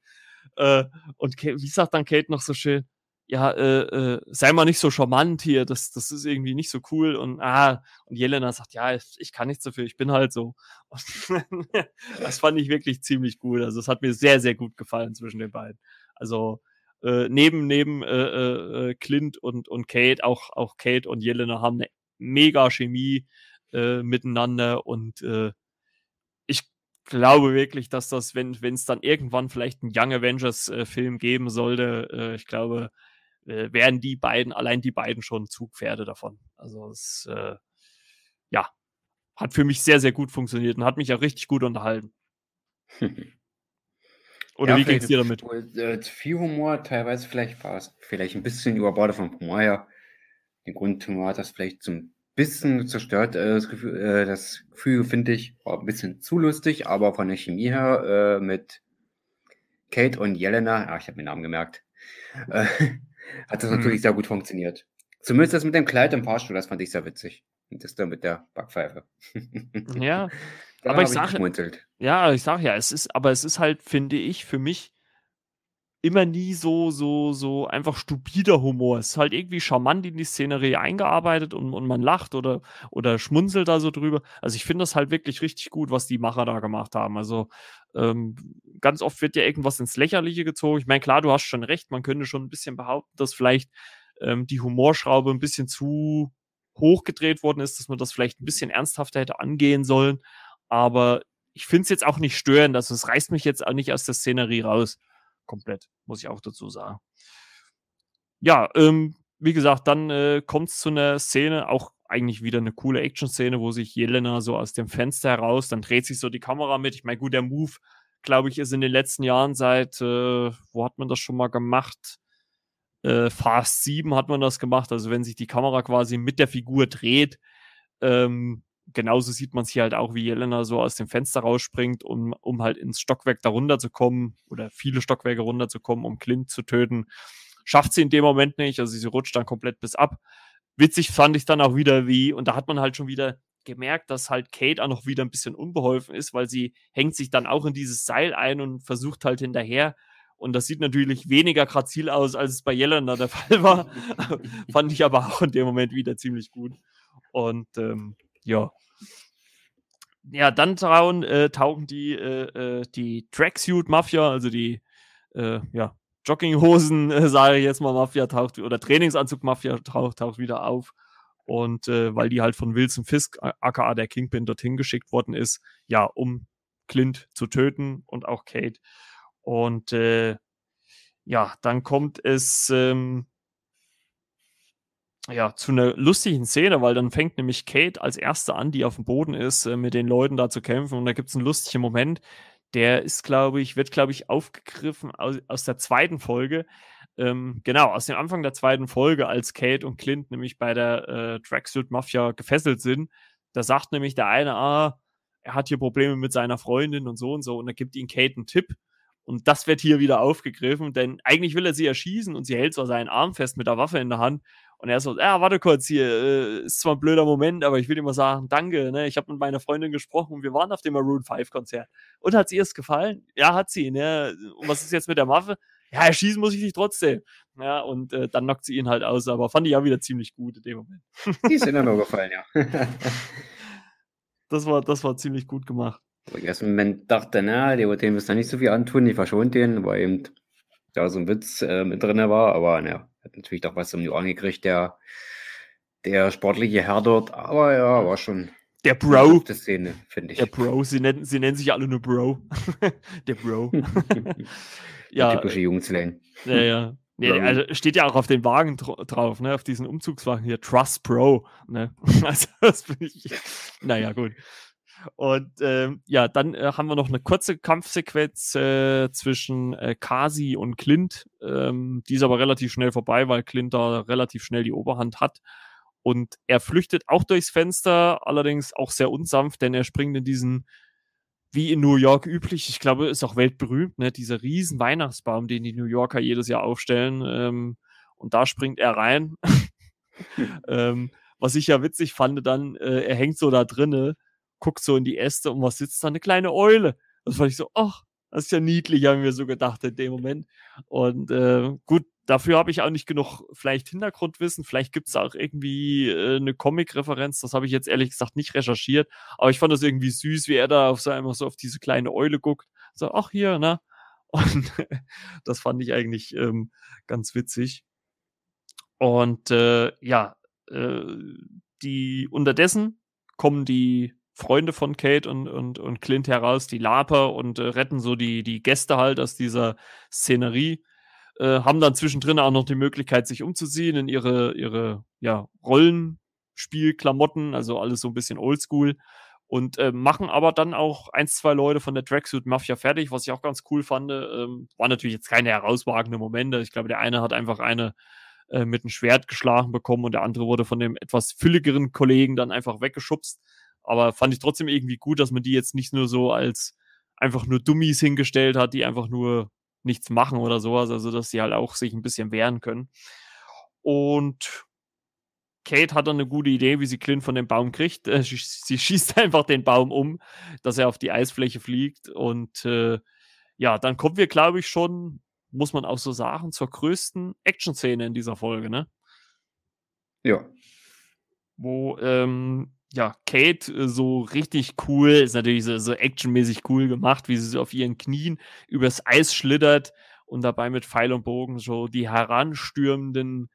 äh, und Kate, wie sagt dann Kate noch so schön? Ja, äh, äh, sei mal nicht so charmant hier, das, das ist irgendwie nicht so cool. Und ah, und Jelena sagt, ja, ich, ich kann nichts dafür, ich bin halt so. [LAUGHS] das fand ich wirklich ziemlich gut. Also es hat mir sehr, sehr gut gefallen zwischen den beiden. Also äh, neben neben äh, äh, äh, Clint und und Kate auch auch Kate und Jelena haben eine mega Chemie äh, miteinander und äh, ich glaube wirklich, dass das, wenn wenn es dann irgendwann vielleicht einen Young Avengers äh, Film geben sollte, äh, ich glaube, äh, wären die beiden allein die beiden schon Zugpferde davon. Also es äh, ja hat für mich sehr sehr gut funktioniert und hat mich auch richtig gut unterhalten. [LAUGHS] Oder ja, wie geht's dir damit? Äh, viel Humor, teilweise vielleicht war es vielleicht ein bisschen überbordet vom Humor her. Den Grundhumor hat das vielleicht so ein bisschen zerstört. Äh, das Gefühl, äh, das Gefühl finde ich, war ein bisschen zu lustig, aber von der Chemie her mit Kate und Jelena, ah, ich habe mir den Namen gemerkt, äh, [LAUGHS] hat das hm. natürlich sehr gut funktioniert. Zumindest das mit dem Kleid im Fahrstuhl, das fand ich sehr witzig. Und das da mit der Backpfeife. ja, [LAUGHS] aber ich sage, ja, ich sage ja, es ist, aber es ist halt, finde ich, für mich immer nie so, so, so einfach stupider Humor. Es ist halt irgendwie charmant in die Szenerie eingearbeitet und, und man lacht oder, oder schmunzelt da so drüber. Also ich finde das halt wirklich richtig gut, was die Macher da gemacht haben. Also ähm, ganz oft wird ja irgendwas ins Lächerliche gezogen. Ich meine, klar, du hast schon recht, man könnte schon ein bisschen behaupten, dass vielleicht ähm, die Humorschraube ein bisschen zu hochgedreht worden ist, dass man das vielleicht ein bisschen ernsthafter hätte angehen sollen. Aber ich finde es jetzt auch nicht störend. Also es reißt mich jetzt auch nicht aus der Szenerie raus. Komplett, muss ich auch dazu sagen. Ja, ähm, wie gesagt, dann äh, kommt es zu einer Szene, auch eigentlich wieder eine coole Action-Szene, wo sich Jelena so aus dem Fenster heraus, dann dreht sich so die Kamera mit. Ich meine, gut, der Move, glaube ich, ist in den letzten Jahren seit, äh, wo hat man das schon mal gemacht? Äh, Fast 7 hat man das gemacht. Also wenn sich die Kamera quasi mit der Figur dreht, ähm, genauso sieht man es hier halt auch, wie Jelena so aus dem Fenster rausspringt, um, um halt ins Stockwerk darunter zu kommen oder viele Stockwerke runterzukommen, um Clint zu töten. Schafft sie in dem Moment nicht, also sie rutscht dann komplett bis ab. Witzig fand ich dann auch wieder, wie, und da hat man halt schon wieder gemerkt, dass halt Kate auch noch wieder ein bisschen unbeholfen ist, weil sie hängt sich dann auch in dieses Seil ein und versucht halt hinterher. Und das sieht natürlich weniger grazil aus, als es bei Jelena der [LAUGHS] Fall war. [LAUGHS] Fand ich aber auch in dem Moment wieder ziemlich gut. Und ähm, ja. Ja, dann trauen, äh, tauchen die, äh, äh, die Tracksuit-Mafia, also die äh, ja, Jogginghosen, äh, sage ich jetzt mal, Mafia taucht, oder Trainingsanzug-Mafia taucht, taucht wieder auf. Und äh, weil die halt von Wilson Fisk, aka der Kingpin, dorthin geschickt worden ist, ja, um Clint zu töten und auch Kate. Und äh, ja, dann kommt es ähm, ja, zu einer lustigen Szene, weil dann fängt nämlich Kate als Erste an, die auf dem Boden ist, äh, mit den Leuten da zu kämpfen. Und da gibt es einen lustigen Moment, der ist, glaube ich, wird, glaube ich, aufgegriffen aus, aus der zweiten Folge. Ähm, genau, aus dem Anfang der zweiten Folge, als Kate und Clint nämlich bei der äh, Tracksuit Mafia gefesselt sind. Da sagt nämlich der eine, ah, er hat hier Probleme mit seiner Freundin und so und so. Und da gibt ihm Kate einen Tipp. Und das wird hier wieder aufgegriffen, denn eigentlich will er sie erschießen und sie hält zwar seinen Arm fest mit der Waffe in der Hand. Und er so, ja, warte kurz hier, äh, ist zwar ein blöder Moment, aber ich will dir mal sagen, danke, ne? Ich habe mit meiner Freundin gesprochen, wir waren auf dem Maroon 5 Konzert. Und hat sie es gefallen? Ja, hat sie, ne? Und was ist jetzt mit der Waffe? Ja, erschießen muss ich dich trotzdem. Ja, und äh, dann knockt sie ihn halt aus, aber fand ich auch wieder ziemlich gut in dem Moment. [LAUGHS] Die ist in mir gefallen, ja. [LAUGHS] das war, das war ziemlich gut gemacht. Wo ich erst im Moment dachte, na, die dem ist da nicht so viel antun, die verschont den, weil eben da so ein Witz äh, mit drin war, aber naja, hat natürlich doch was um die Ohren gekriegt, der, der sportliche Herr dort. Aber ja, war schon. Der Bro. Die Szene, finde ich. Der Bro. Sie nennen, sie nennen sich alle nur Bro. [LAUGHS] der Bro. [LAUGHS] ja. Typische Jungslane. Ja, ja. Nee, also steht ja auch auf den Wagen drauf, ne? Auf diesen Umzugswagen hier, Trust Pro. Ne? [LAUGHS] Also, das finde ich. Naja, gut. Und ähm, ja, dann äh, haben wir noch eine kurze Kampfsequenz äh, zwischen äh, Kasi und Clint. Ähm, die ist aber relativ schnell vorbei, weil Clint da relativ schnell die Oberhand hat. Und er flüchtet auch durchs Fenster, allerdings auch sehr unsanft, denn er springt in diesen, wie in New York üblich, ich glaube, ist auch weltberühmt, ne, dieser riesen Weihnachtsbaum, den die New Yorker jedes Jahr aufstellen. Ähm, und da springt er rein. [LAUGHS] [LAUGHS] ähm, was ich ja witzig fand, dann, äh, er hängt so da drinne guckt so in die Äste und was sitzt da? Eine kleine Eule. Das fand ich so, ach, das ist ja niedlich, haben wir so gedacht in dem Moment. Und äh, gut, dafür habe ich auch nicht genug vielleicht Hintergrundwissen. Vielleicht gibt es auch irgendwie äh, eine Comic-Referenz. Das habe ich jetzt ehrlich gesagt nicht recherchiert. Aber ich fand das irgendwie süß, wie er da auf so einmal so auf diese kleine Eule guckt. So, ach hier, ne? [LAUGHS] Und das fand ich eigentlich ähm, ganz witzig. Und äh, ja, äh, die unterdessen kommen die Freunde von Kate und, und, und Clint heraus, die Laper, und äh, retten so die, die Gäste halt aus dieser Szenerie. Äh, haben dann zwischendrin auch noch die Möglichkeit, sich umzuziehen in ihre, ihre ja, Rollenspielklamotten, also alles so ein bisschen oldschool. Und äh, machen aber dann auch ein, zwei Leute von der Tracksuit Mafia fertig, was ich auch ganz cool fand. Ähm, war natürlich jetzt keine herausragende Momente. Ich glaube, der eine hat einfach eine äh, mit einem Schwert geschlagen bekommen und der andere wurde von dem etwas fülligeren Kollegen dann einfach weggeschubst. Aber fand ich trotzdem irgendwie gut, dass man die jetzt nicht nur so als einfach nur Dummies hingestellt hat, die einfach nur nichts machen oder sowas, also dass sie halt auch sich ein bisschen wehren können. Und Kate hat dann eine gute Idee, wie sie Clint von dem Baum kriegt. Äh, sie, sie, schießt [LAUGHS] einfach den Baum um, dass er auf die Eisfläche fliegt. Und äh, ja, dann kommen wir, glaube ich, schon, muss man auch so sagen, zur größten Action-Szene in dieser Folge, ne? Ja. Wo ähm, ja, Kate äh, so richtig cool, ist natürlich so, so actionmäßig cool gemacht, wie sie so auf ihren Knien übers Eis schlittert und dabei mit Pfeil und Bogen so die heranstürmenden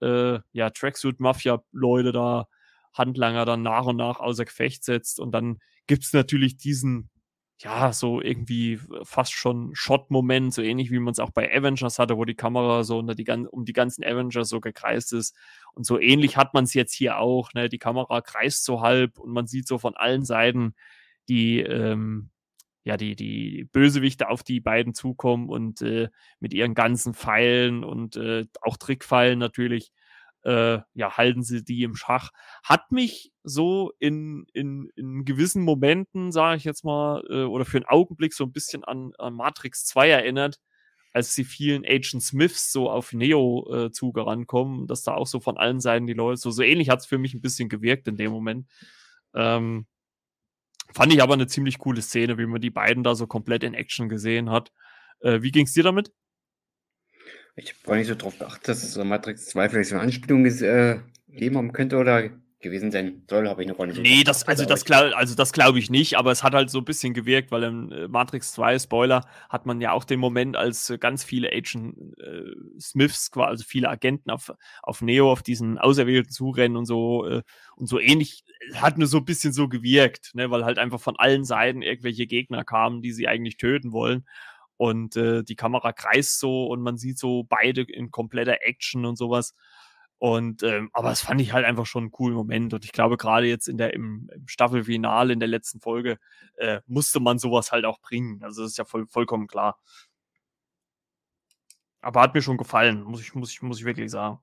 äh, ja, Tracksuit-Mafia-Leute da, Handlanger dann nach und nach außer Gefecht setzt. Und dann gibt's natürlich diesen ja, so irgendwie fast schon Shot-Moment, so ähnlich wie man es auch bei Avengers hatte, wo die Kamera so unter die, um die ganzen Avengers so gekreist ist. Und so ähnlich hat man es jetzt hier auch. Ne? Die Kamera kreist so halb und man sieht so von allen Seiten die, ähm, ja, die, die Bösewichte auf die beiden zukommen und äh, mit ihren ganzen Pfeilen und äh, auch Trickpfeilen natürlich äh, ja, halten sie die im Schach. Hat mich so in, in, in gewissen Momenten, sage ich jetzt mal, äh, oder für einen Augenblick so ein bisschen an, an Matrix 2 erinnert, als die vielen Agent Smiths so auf Neo-Zug äh, rankommen, dass da auch so von allen Seiten die Leute, so, so ähnlich hat es für mich ein bisschen gewirkt in dem Moment. Ähm, fand ich aber eine ziemlich coole Szene, wie man die beiden da so komplett in Action gesehen hat. Äh, wie ging's dir damit? Ich habe gar nicht so drauf geachtet, dass es so Matrix 2 vielleicht so eine Anspielung äh, geben haben könnte oder gewesen sein soll, habe ich noch gar nicht so Nee, das, also, das glaub, also das glaube ich nicht, aber es hat halt so ein bisschen gewirkt, weil im äh, Matrix 2, Spoiler, hat man ja auch den Moment, als äh, ganz viele Agent äh, Smiths, also viele Agenten auf, auf Neo, auf diesen Auserwählten zurennen und so äh, und so ähnlich, hat nur so ein bisschen so gewirkt, ne, weil halt einfach von allen Seiten irgendwelche Gegner kamen, die sie eigentlich töten wollen und äh, die Kamera kreist so und man sieht so beide in kompletter Action und sowas. Und ähm, aber es fand ich halt einfach schon einen coolen Moment. Und ich glaube, gerade jetzt in der im, im Staffelfinale in der letzten Folge äh, musste man sowas halt auch bringen. Also das ist ja voll, vollkommen klar. Aber hat mir schon gefallen, muss ich, muss ich, muss ich wirklich sagen.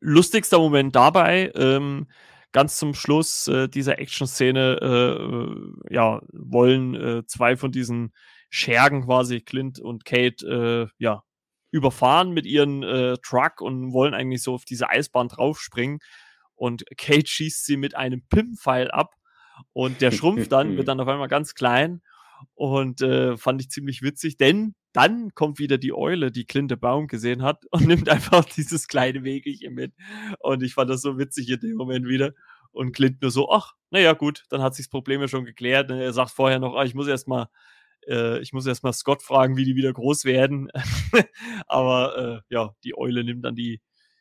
Lustigster Moment dabei, ähm, ganz zum Schluss äh, dieser Action-Szene, äh, ja, wollen äh, zwei von diesen Schergen quasi Clint und Kate äh, ja überfahren mit ihren äh, Truck und wollen eigentlich so auf diese Eisbahn draufspringen. Und Kate schießt sie mit einem Pim-Pfeil ab und der schrumpft dann, wird [LAUGHS] dann auf einmal ganz klein. Und äh, fand ich ziemlich witzig, denn dann kommt wieder die Eule, die Clint Baum gesehen hat und [LAUGHS] nimmt einfach dieses kleine Wegelchen mit. Und ich fand das so witzig in dem Moment wieder. Und Clint nur so, ach, naja gut, dann hat sich das Problem ja schon geklärt. Und er sagt vorher noch, ah, ich muss erst mal äh, ich muss erst mal Scott fragen, wie die wieder groß werden. [LAUGHS] Aber äh, ja, die Eule nimmt dann die,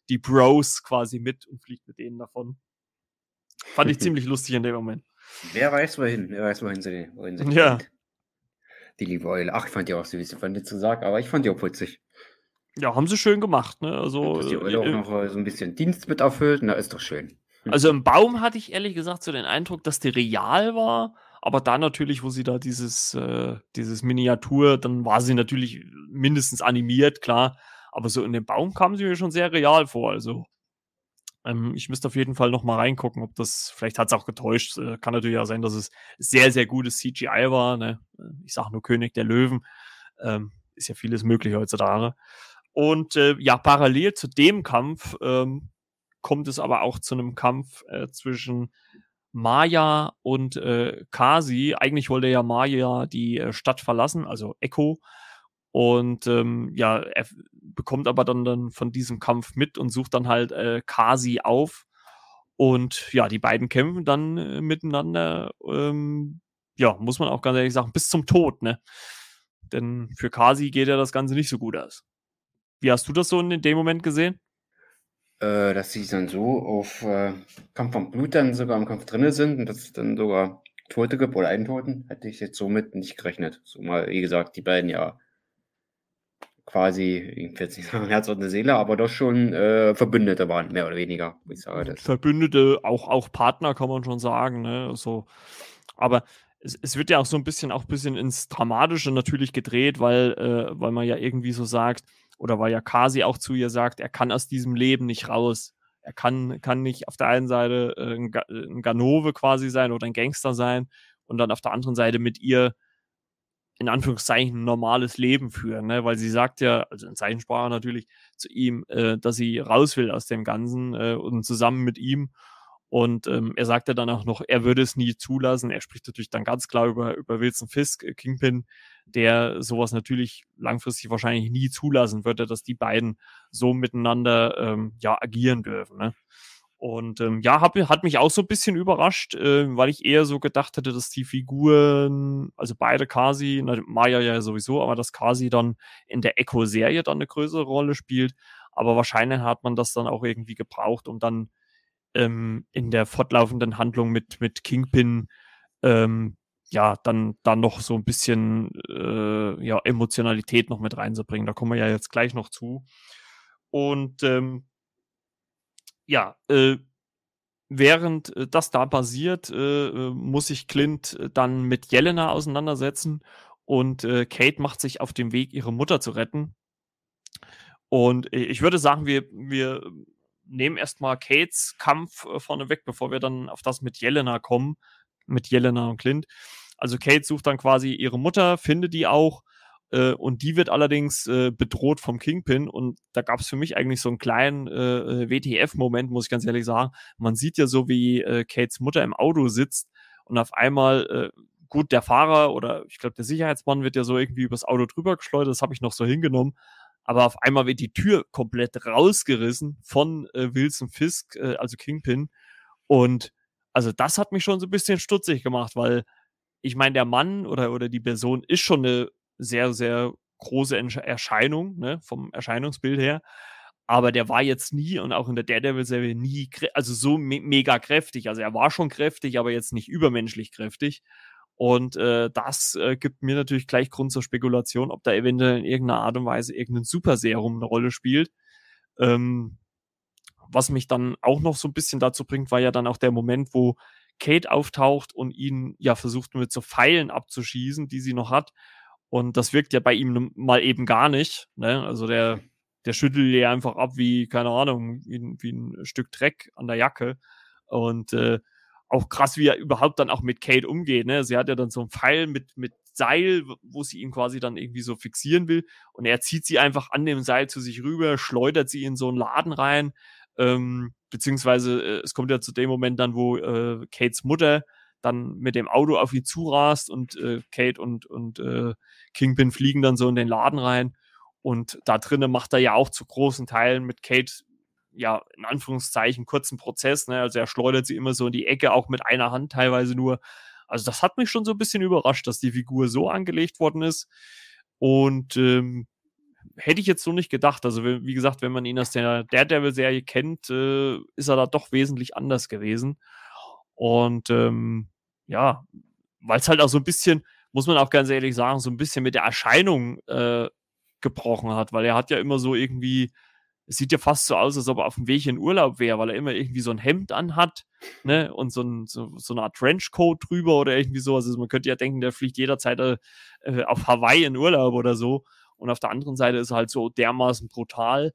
die Bros quasi mit und fliegt mit denen davon. Fand ich [LAUGHS] ziemlich lustig in dem Moment. Wer weiß wohin, wer weiß wohin sie, wohin sie ja. Geht. Die liebe Eule. Ach, ich fand die auch süß, ich fand die zu sagen, aber ich fand die auch putzig. Ja, haben sie schön gemacht, ne? Also, Dass die Eule äh, auch noch äh, so ein bisschen Dienst mit erfüllt, na, ist doch schön. Also im Baum hatte ich ehrlich gesagt so den Eindruck, dass die real war aber da natürlich, wo sie da dieses, äh, dieses Miniatur, dann war sie natürlich mindestens animiert, klar. Aber so in dem Baum kam sie mir schon sehr real vor. Also ähm, ich müsste auf jeden Fall noch mal reingucken, ob das, vielleicht hat es auch getäuscht. Äh, kann natürlich auch sein, dass es sehr, sehr gutes CGI war. Ne? Ich sage nur König der Löwen. Ähm, ist ja vieles möglich heutzutage. Und äh, ja, parallel zu dem Kampf ähm, kommt es aber auch zu einem Kampf äh, zwischen Maya und äh, Kasi. Eigentlich wollte ja Maya die äh, Stadt verlassen, also Echo. Und ähm, ja, er bekommt aber dann, dann von diesem Kampf mit und sucht dann halt äh, Kasi auf. Und ja, die beiden kämpfen dann äh, miteinander. Ähm, ja, muss man auch ganz ehrlich sagen, bis zum Tod, ne? denn für Kasi geht ja das Ganze nicht so gut aus. Wie hast du das so in dem Moment gesehen? Äh, dass sie dann so auf äh, Kampf vom Blut dann sogar im Kampf drin sind und dass es dann sogar Tote gibt oder einen Toten, hätte ich jetzt somit nicht gerechnet. So mal, wie gesagt, die beiden ja quasi, ich will jetzt nicht sagen [LAUGHS] Herz und eine Seele, aber doch schon äh, Verbündete waren, mehr oder weniger, ich sage das. Verbündete, auch, auch Partner kann man schon sagen, ne? So, aber es, es wird ja auch so ein bisschen auch ein bisschen ins Dramatische natürlich gedreht, weil, äh, weil man ja irgendwie so sagt, oder weil ja Kasi auch zu ihr sagt, er kann aus diesem Leben nicht raus. Er kann, kann nicht auf der einen Seite äh, ein, ein Ganove quasi sein oder ein Gangster sein und dann auf der anderen Seite mit ihr in Anführungszeichen ein normales Leben führen, ne? weil sie sagt ja, also in Zeichensprache natürlich, zu ihm, äh, dass sie raus will aus dem Ganzen äh, und zusammen mit ihm und ähm, er sagte dann auch noch, er würde es nie zulassen. Er spricht natürlich dann ganz klar über, über Wilson Fisk, äh, Kingpin, der sowas natürlich langfristig wahrscheinlich nie zulassen würde, dass die beiden so miteinander ähm, ja agieren dürfen. Ne? Und ähm, ja, hab, hat mich auch so ein bisschen überrascht, äh, weil ich eher so gedacht hätte, dass die Figuren, also beide Kasi, na, Maya ja sowieso, aber dass Kasi dann in der Echo-Serie dann eine größere Rolle spielt. Aber wahrscheinlich hat man das dann auch irgendwie gebraucht, um dann ähm, in der fortlaufenden Handlung mit, mit Kingpin ähm, ja, dann, dann noch so ein bisschen äh, ja, Emotionalität noch mit reinzubringen. Da kommen wir ja jetzt gleich noch zu. Und ähm, ja, äh, während äh, das da passiert, äh, äh muss sich Clint äh, dann mit Jelena auseinandersetzen und äh, Kate macht sich auf den Weg, ihre Mutter zu retten. Und ich würde sagen, wir, wir nehmen erstmal Kates Kampf äh, vorne bevor wir dann auf das mit Jelena kommen, mit Jelena und Clint. Also Kate sucht dann quasi ihre Mutter, findet die auch äh, und die wird allerdings äh, bedroht vom Kingpin und da gab es für mich eigentlich so einen kleinen äh WTF-Moment, muss ich ganz ehrlich sagen. Man sieht ja so, wie äh, Kates Mutter im Auto sitzt und auf einmal äh, gut, der Fahrer oder ich glaube, der Sicherheitsmann wird ja so irgendwie übers Auto drüber geschleudert, das habe ich noch so hingenommen aber auf einmal wird die Tür komplett rausgerissen von äh, Wilson Fisk, äh, also Kingpin. Und also das hat mich schon so ein bisschen stutzig gemacht, weil ich meine, der Mann oder, oder die Person ist schon eine sehr, sehr große Erscheinung, ne, vom Erscheinungsbild her. Aber der war jetzt nie und auch in der Daredevil-Serie nie, also so me mega kräftig. Also er war schon kräftig, aber jetzt nicht übermenschlich kräftig. Und äh, das äh, gibt mir natürlich gleich Grund zur Spekulation, ob da eventuell in irgendeiner Art und Weise irgendein Superserum eine Rolle spielt. Ähm, was mich dann auch noch so ein bisschen dazu bringt, war ja dann auch der Moment, wo Kate auftaucht und ihn ja versucht mit so Pfeilen abzuschießen, die sie noch hat. Und das wirkt ja bei ihm mal eben gar nicht. Ne? Also der, der schüttelt ihr einfach ab wie, keine Ahnung, wie, wie ein Stück Dreck an der Jacke. Und äh, auch krass, wie er überhaupt dann auch mit Kate umgeht. Ne? Sie hat ja dann so einen Pfeil mit, mit Seil, wo sie ihn quasi dann irgendwie so fixieren will. Und er zieht sie einfach an dem Seil zu sich rüber, schleudert sie in so einen Laden rein. Ähm, beziehungsweise äh, es kommt ja zu dem Moment dann, wo äh, Kates Mutter dann mit dem Auto auf ihn zurast und äh, Kate und, und äh, Kingpin fliegen dann so in den Laden rein. Und da drinnen macht er ja auch zu großen Teilen mit Kate ja, in Anführungszeichen kurzen Prozess. Ne? Also er schleudert sie immer so in die Ecke, auch mit einer Hand teilweise nur. Also das hat mich schon so ein bisschen überrascht, dass die Figur so angelegt worden ist. Und ähm, hätte ich jetzt so nicht gedacht. Also wie gesagt, wenn man ihn aus der Daredevil-Serie kennt, äh, ist er da doch wesentlich anders gewesen. Und ähm, ja, weil es halt auch so ein bisschen, muss man auch ganz ehrlich sagen, so ein bisschen mit der Erscheinung äh, gebrochen hat, weil er hat ja immer so irgendwie es sieht ja fast so aus, als ob er auf dem Weg in Urlaub wäre, weil er immer irgendwie so ein Hemd anhat, ne, und so, ein, so, so eine Art Trenchcoat drüber oder irgendwie so. Also man könnte ja denken, der fliegt jederzeit äh, auf Hawaii in Urlaub oder so. Und auf der anderen Seite ist er halt so dermaßen brutal.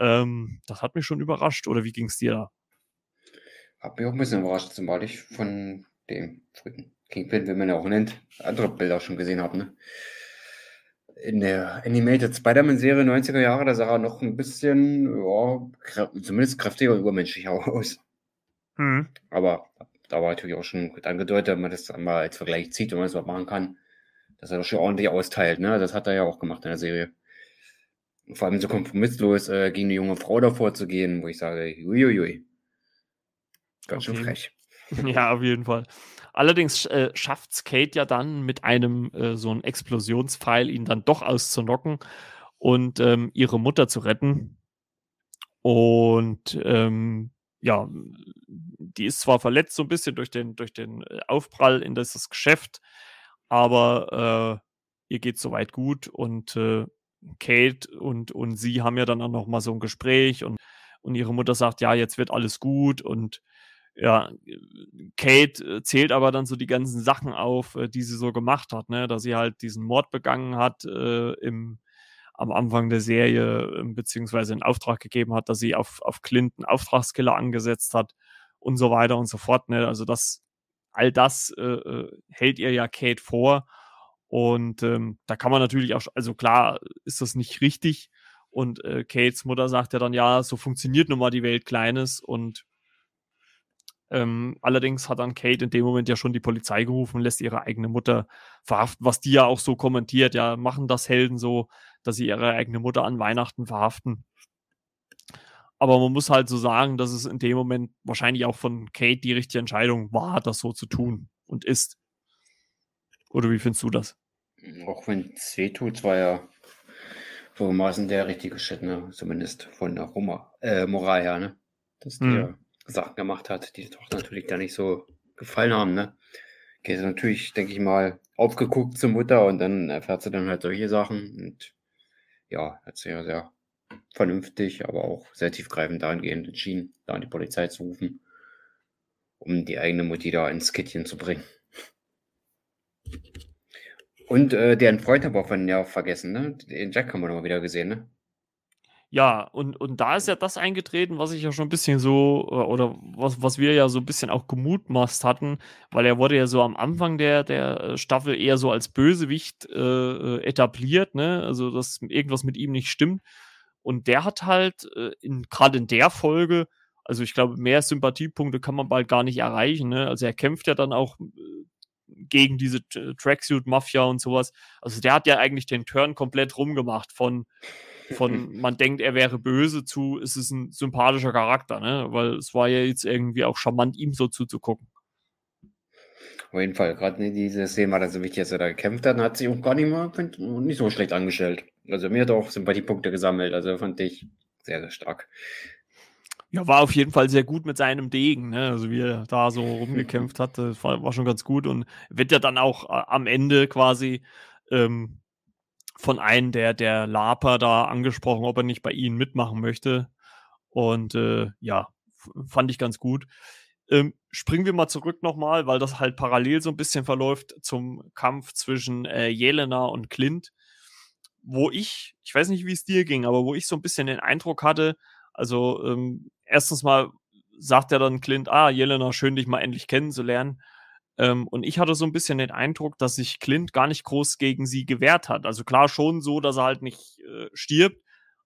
Ähm, das hat mich schon überrascht. Oder wie ging es dir da? Hat mich auch ein bisschen überrascht, zumal ich von dem Kingpin, wie man ja auch nennt, andere Bilder schon gesehen habe, ne? In der Animated Spider-Man-Serie 90er Jahre, da sah er noch ein bisschen, ja, zumindest kräftiger und übermenschlicher aus. Mhm. Aber da war natürlich auch schon angedeutet, wenn man das mal als Vergleich zieht, wenn man das mal machen kann, dass er das schon ordentlich austeilt. Ne? Das hat er ja auch gemacht in der Serie. Vor allem so kompromisslos äh, gegen eine junge Frau davor zu gehen, wo ich sage, uiuiui. Ganz okay. schön frech. [LAUGHS] Ja, auf jeden Fall. Allerdings äh, schafft Kate ja dann mit einem äh, so einem Explosionspfeil ihn dann doch auszunocken und ähm, ihre Mutter zu retten. Und ähm, ja, die ist zwar verletzt so ein bisschen durch den, durch den äh, Aufprall in das Geschäft, aber äh, ihr geht soweit gut und äh, Kate und, und sie haben ja dann auch noch mal so ein Gespräch und, und ihre Mutter sagt, ja, jetzt wird alles gut und ja, Kate äh, zählt aber dann so die ganzen Sachen auf, äh, die sie so gemacht hat, ne, dass sie halt diesen Mord begangen hat äh, im, am Anfang der Serie, äh, beziehungsweise in Auftrag gegeben hat, dass sie auf, auf Clint einen Auftragskiller angesetzt hat und so weiter und so fort, ne, also das, all das äh, äh hält ihr ja Kate vor und ähm, da kann man natürlich auch, also klar ist das nicht richtig und äh, Kates Mutter sagt ja dann, ja, so funktioniert nun mal die Welt Kleines und ähm, allerdings hat dann Kate in dem Moment ja schon die Polizei gerufen, lässt ihre eigene Mutter verhaften, was die ja auch so kommentiert. Ja, machen das Helden so, dass sie ihre eigene Mutter an Weihnachten verhaften. Aber man muss halt so sagen, dass es in dem Moment wahrscheinlich auch von Kate die richtige Entscheidung war, das so zu tun und ist. Oder wie findest du das? Auch wenn es weh tut, war ja folgendermaßen der richtige Schritt, ne? zumindest von der Roma, äh, Moral her, ne? dass hm. der Sachen gemacht hat, die doch natürlich da nicht so gefallen haben. Ne? Okay, ist natürlich, denke ich mal, aufgeguckt zur Mutter und dann erfährt sie dann halt solche Sachen und ja, hat sie ja sehr vernünftig, aber auch sehr tiefgreifend dahingehend entschieden, da an die Polizei zu rufen, um die eigene Mutti da ins Kittchen zu bringen. Und äh, deren Freund haben wir von ja vergessen, ne? Den Jack haben wir noch mal wieder gesehen, ne? Ja, und, und da ist ja das eingetreten, was ich ja schon ein bisschen so, äh, oder was, was wir ja so ein bisschen auch gemutmaßt hatten, weil er wurde ja so am Anfang der, der Staffel eher so als Bösewicht äh, etabliert, ne? Also, dass irgendwas mit ihm nicht stimmt. Und der hat halt äh, gerade in der Folge, also ich glaube, mehr Sympathiepunkte kann man bald gar nicht erreichen, ne? Also er kämpft ja dann auch äh, gegen diese Tracksuit-Mafia und sowas. Also der hat ja eigentlich den Turn komplett rumgemacht von, von [LAUGHS] man denkt, er wäre böse zu, es ist ein sympathischer Charakter, ne? Weil es war ja jetzt irgendwie auch charmant, ihm so zuzugucken. Auf jeden Fall, gerade in diese Szene war das so wichtig, dass er da gekämpft hat, und hat sich auch gar nicht mal nicht so schlecht angestellt. Also mir hat auch Sympathiepunkte gesammelt, also fand ich sehr, sehr stark. Ja, war auf jeden Fall sehr gut mit seinem Degen, ne? Also wie er da so [LAUGHS] rumgekämpft hat, war, war schon ganz gut und wird ja dann auch äh, am Ende quasi ähm, von einem der, der Laper da angesprochen, ob er nicht bei ihnen mitmachen möchte. Und äh, ja, fand ich ganz gut. Ähm, springen wir mal zurück nochmal, weil das halt parallel so ein bisschen verläuft zum Kampf zwischen äh, Jelena und Clint, wo ich, ich weiß nicht, wie es dir ging, aber wo ich so ein bisschen den Eindruck hatte, also ähm, erstens mal sagt er dann Clint, ah, Jelena, schön dich mal endlich kennenzulernen. Ähm, und ich hatte so ein bisschen den Eindruck, dass sich Clint gar nicht groß gegen sie gewehrt hat. Also klar schon so, dass er halt nicht äh, stirbt,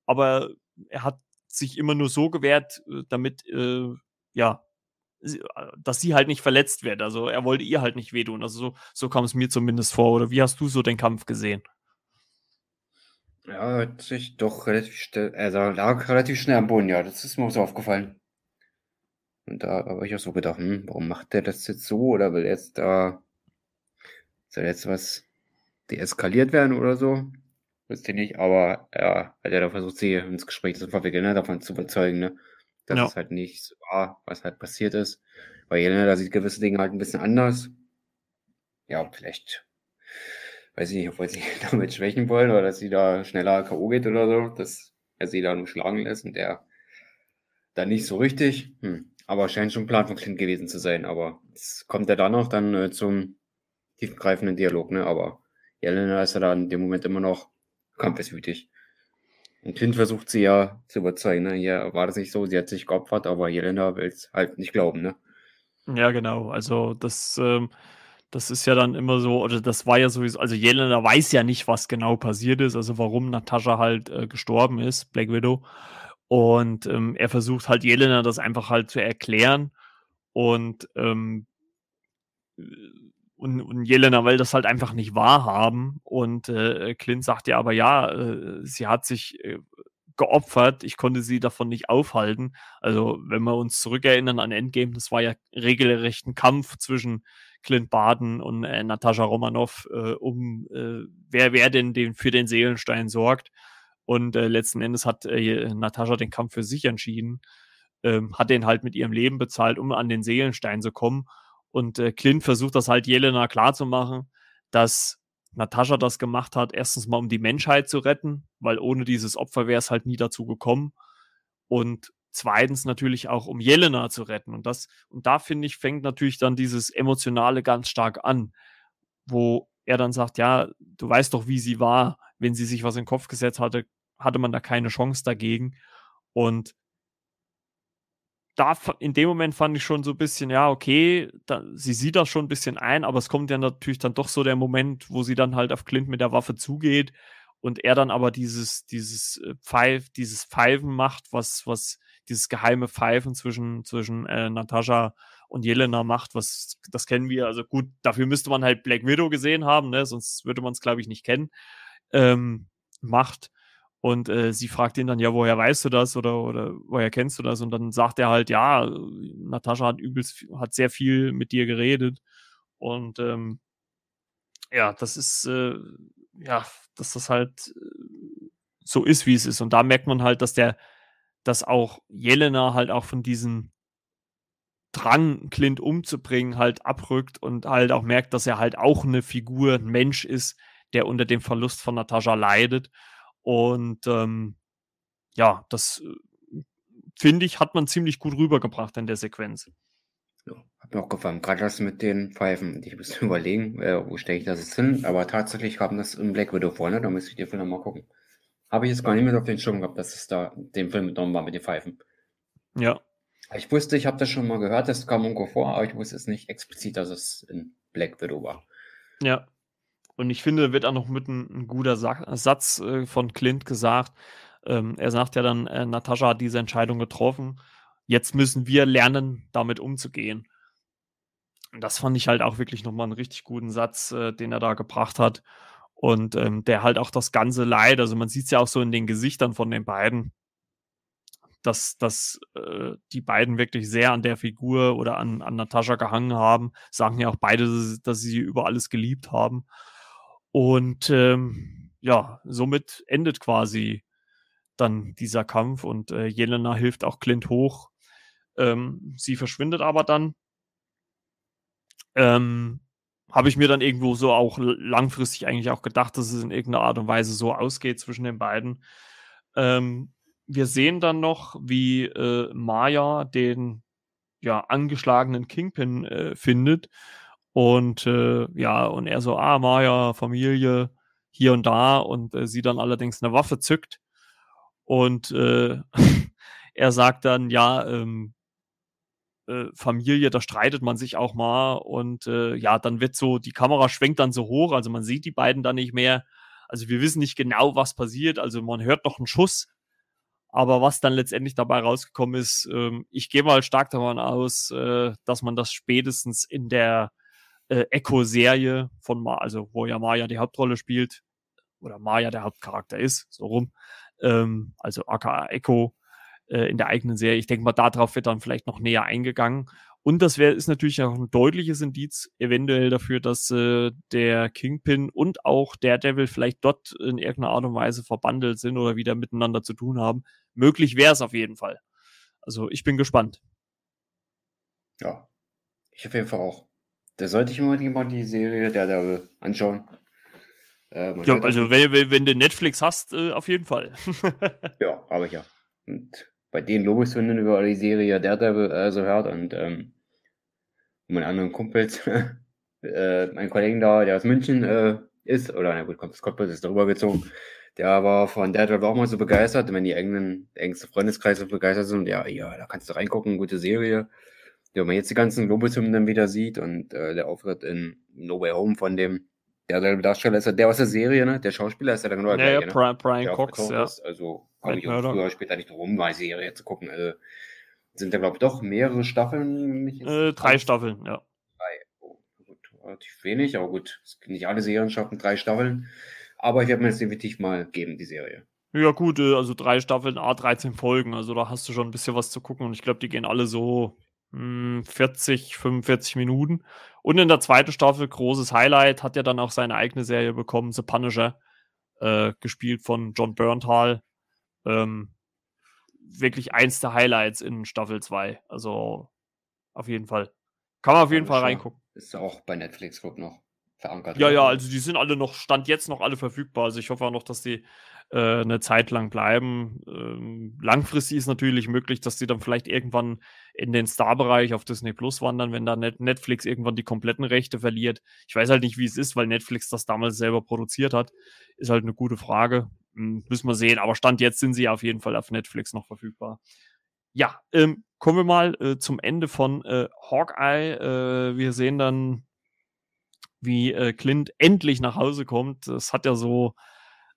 aber er hat sich immer nur so gewehrt, äh, damit, äh, ja, äh, dass sie halt nicht verletzt wird. Also er wollte ihr halt nicht wehtun. Also so, so kam es mir zumindest vor. Oder wie hast du so den Kampf gesehen? Ja, hat sich doch relativ schnell, also lag relativ schnell am Boden, ja, das ist mir so aufgefallen. Und da habe ich auch so gedacht, hm, warum macht der das jetzt so? Oder will jetzt da, soll jetzt was deeskaliert werden oder so? Wisst ihr nicht, aber ja, hat er da versucht, sie ins Gespräch zu verwickeln, ne, davon zu überzeugen, ne? Dass ja. es halt nicht so war, was halt passiert ist. Weil Jelena, da sieht gewisse Dinge halt ein bisschen anders. Ja, vielleicht weiß ich nicht, ob sie [LAUGHS] damit schwächen wollen oder dass sie da schneller K.O. geht oder so, dass er sie da nur schlagen lässt und der dann nicht so richtig. Hm. Aber scheint schon ein Plan von Clint gewesen zu sein. Aber es kommt er da noch dann äh, zum tiefgreifenden Dialog, ne? Aber Jelena ist ja da in dem Moment immer noch kampfeswütig. Und Clint versucht sie ja zu überzeugen, ne? Hier war das nicht so, sie hat sich geopfert, aber Jelena will es halt nicht glauben, ne? Ja, genau. Also das ähm, das ist ja dann immer so, oder das war ja sowieso, also Jelena weiß ja nicht, was genau passiert ist, also warum Natascha halt äh, gestorben ist, Black Widow. Und ähm, er versucht halt Jelena das einfach halt zu erklären. Und, ähm, und, und Jelena will das halt einfach nicht wahrhaben. Und äh, Clint sagt ja aber ja, äh, sie hat sich äh, geopfert. Ich konnte sie davon nicht aufhalten. Also, wenn wir uns zurückerinnern an Endgame, das war ja regelrecht ein Kampf zwischen Clint Baden und äh, Natascha Romanoff, äh, um äh, wer, wer denn den, für den Seelenstein sorgt. Und äh, letzten Endes hat äh, Natascha den Kampf für sich entschieden, ähm, hat den halt mit ihrem Leben bezahlt, um an den Seelenstein zu kommen. Und äh, Clint versucht das halt Jelena klarzumachen, dass Natascha das gemacht hat, erstens mal um die Menschheit zu retten, weil ohne dieses Opfer wäre es halt nie dazu gekommen. Und zweitens natürlich auch um Jelena zu retten. Und das, und da finde ich, fängt natürlich dann dieses Emotionale ganz stark an, wo er dann sagt, ja, du weißt doch, wie sie war. Wenn sie sich was in den Kopf gesetzt hatte, hatte man da keine Chance dagegen. Und da in dem Moment fand ich schon so ein bisschen, ja, okay, da, sie sieht das schon ein bisschen ein, aber es kommt ja natürlich dann doch so der Moment, wo sie dann halt auf Clint mit der Waffe zugeht und er dann aber dieses, dieses äh, Pfeif, dieses Pfeifen macht, was, was dieses geheime Pfeifen zwischen, zwischen äh, Natascha und Jelena macht, was, das kennen wir. Also gut, dafür müsste man halt Black Widow gesehen haben, ne? sonst würde man es, glaube ich, nicht kennen. Ähm, macht. Und äh, sie fragt ihn dann, ja, woher weißt du das oder, oder woher kennst du das? Und dann sagt er halt, ja, Natascha hat übelst, hat sehr viel mit dir geredet. Und ähm, ja, das ist, äh, ja, dass das halt äh, so ist, wie es ist. Und da merkt man halt, dass der, dass auch Jelena halt auch von diesem Drang, Clint umzubringen, halt abrückt und halt auch merkt, dass er halt auch eine Figur, ein Mensch ist, der unter dem Verlust von Natascha leidet und ähm, ja, das äh, finde ich, hat man ziemlich gut rübergebracht in der Sequenz. Ja, hat mir auch gefallen. Gerade das mit den Pfeifen. Ich muss überlegen, äh, wo stelle ich das jetzt hin. Aber tatsächlich haben das im Black Widow vorne. Da müsste ich den Film mal gucken. Habe ich jetzt gar nicht mehr auf den Schirm gehabt, dass es da den Film genommen war mit den Pfeifen. Ja. Ich wusste, ich habe das schon mal gehört, das kam irgendwo vor, aber ich wusste es nicht explizit, dass es in Black Widow war. Ja, und ich finde, wird auch noch mit ein, ein guter Sa Satz äh, von Clint gesagt. Ähm, er sagt ja dann, äh, Natascha hat diese Entscheidung getroffen. Jetzt müssen wir lernen, damit umzugehen. Und das fand ich halt auch wirklich nochmal einen richtig guten Satz, äh, den er da gebracht hat. Und ähm, der halt auch das ganze Leid, also man sieht es ja auch so in den Gesichtern von den beiden, dass, dass äh, die beiden wirklich sehr an der Figur oder an, an Natascha gehangen haben. Sagen ja auch beide, dass, sie über alles geliebt haben. Und ähm, ja, somit endet quasi dann dieser Kampf und äh, Jelena hilft auch Clint hoch. Ähm, sie verschwindet aber dann. Ähm, Habe ich mir dann irgendwo so auch langfristig eigentlich auch gedacht, dass es in irgendeiner Art und Weise so ausgeht zwischen den beiden. Ähm, wir sehen dann noch, wie äh, Maya den ja, angeschlagenen Kingpin äh, findet und äh, ja, und er so, ah, Maya, Familie, hier und da. Und äh, sie dann allerdings eine Waffe zückt. Und äh, [LAUGHS] er sagt dann, ja, ähm, äh, Familie, da streitet man sich auch mal. Und äh, ja, dann wird so, die Kamera schwenkt dann so hoch, also man sieht die beiden dann nicht mehr. Also wir wissen nicht genau, was passiert. Also man hört noch einen Schuss. Aber was dann letztendlich dabei rausgekommen ist, ähm, ich gehe mal stark davon aus, äh, dass man das spätestens in der äh, Echo-Serie von Ma, also wo ja Maya die Hauptrolle spielt, oder Maya der Hauptcharakter ist, so rum, ähm, also aka Echo äh, in der eigenen Serie. Ich denke mal, darauf wird dann vielleicht noch näher eingegangen. Und das wär, ist natürlich auch ein deutliches Indiz eventuell dafür, dass äh, der Kingpin und auch der Devil vielleicht dort in irgendeiner Art und Weise verbandelt sind oder wieder miteinander zu tun haben. Möglich wäre es auf jeden Fall. Also ich bin gespannt. Ja, ich auf jeden Fall auch. Da sollte ich mir mal die Serie der Daredevil anschauen. Äh, ja, also wenn, wenn, wenn, du Netflix hast, äh, auf jeden Fall. [LAUGHS] ja, habe ich ja. Und bei den Lobeshünden über die Serie Daredevil äh, so hört und ähm, meine anderen Kumpels, [LAUGHS] äh, mein Kollegen da, der aus München äh, ist, oder na gut, Scott ist darüber gezogen, der war von Daredevil auch mal so begeistert, wenn die engen, engste Freundeskreise begeistert sind, ja, ja, da kannst du reingucken, gute Serie wenn man jetzt die ganzen Globus-Hymnen wieder sieht und äh, der Auftritt in No Way Home von dem, der, der Darsteller ist ja der aus der Serie, ne? Der Schauspieler ist ja der genau der ja, gleiche, ja, ne? Brian Cox, ja. Ist. Also habe ich auch früher später nicht drum, mal Serie zu gucken. Also, sind da, glaube ich, doch mehrere Staffeln? Äh, drei Staffeln, ja. Drei. Oh, gut, relativ wenig, aber gut, nicht alle Serien schaffen drei Staffeln. Aber ich werde mir das definitiv mal geben, die Serie. Ja, gut, äh, also drei Staffeln, A13 Folgen, also da hast du schon ein bisschen was zu gucken und ich glaube, die gehen alle so 40, 45 Minuten. Und in der zweiten Staffel, großes Highlight, hat ja dann auch seine eigene Serie bekommen, The Punisher, äh, gespielt von John Berntal. Ähm, wirklich eins der Highlights in Staffel 2. Also auf jeden Fall. Kann man auf jeden Fall reingucken. Ist auch bei Netflix, glaub noch verankert. Ja, ja, also die sind alle noch, Stand jetzt noch alle verfügbar. Also ich hoffe auch noch, dass die äh, eine Zeit lang bleiben. Ähm, langfristig ist natürlich möglich, dass die dann vielleicht irgendwann in den Star-Bereich auf Disney Plus wandern, wenn da Net Netflix irgendwann die kompletten Rechte verliert. Ich weiß halt nicht, wie es ist, weil Netflix das damals selber produziert hat. Ist halt eine gute Frage. Hm, müssen wir sehen. Aber Stand jetzt sind sie auf jeden Fall auf Netflix noch verfügbar. Ja, ähm, kommen wir mal äh, zum Ende von äh, Hawkeye. Äh, wir sehen dann wie äh, Clint endlich nach Hause kommt. Das hat ja so,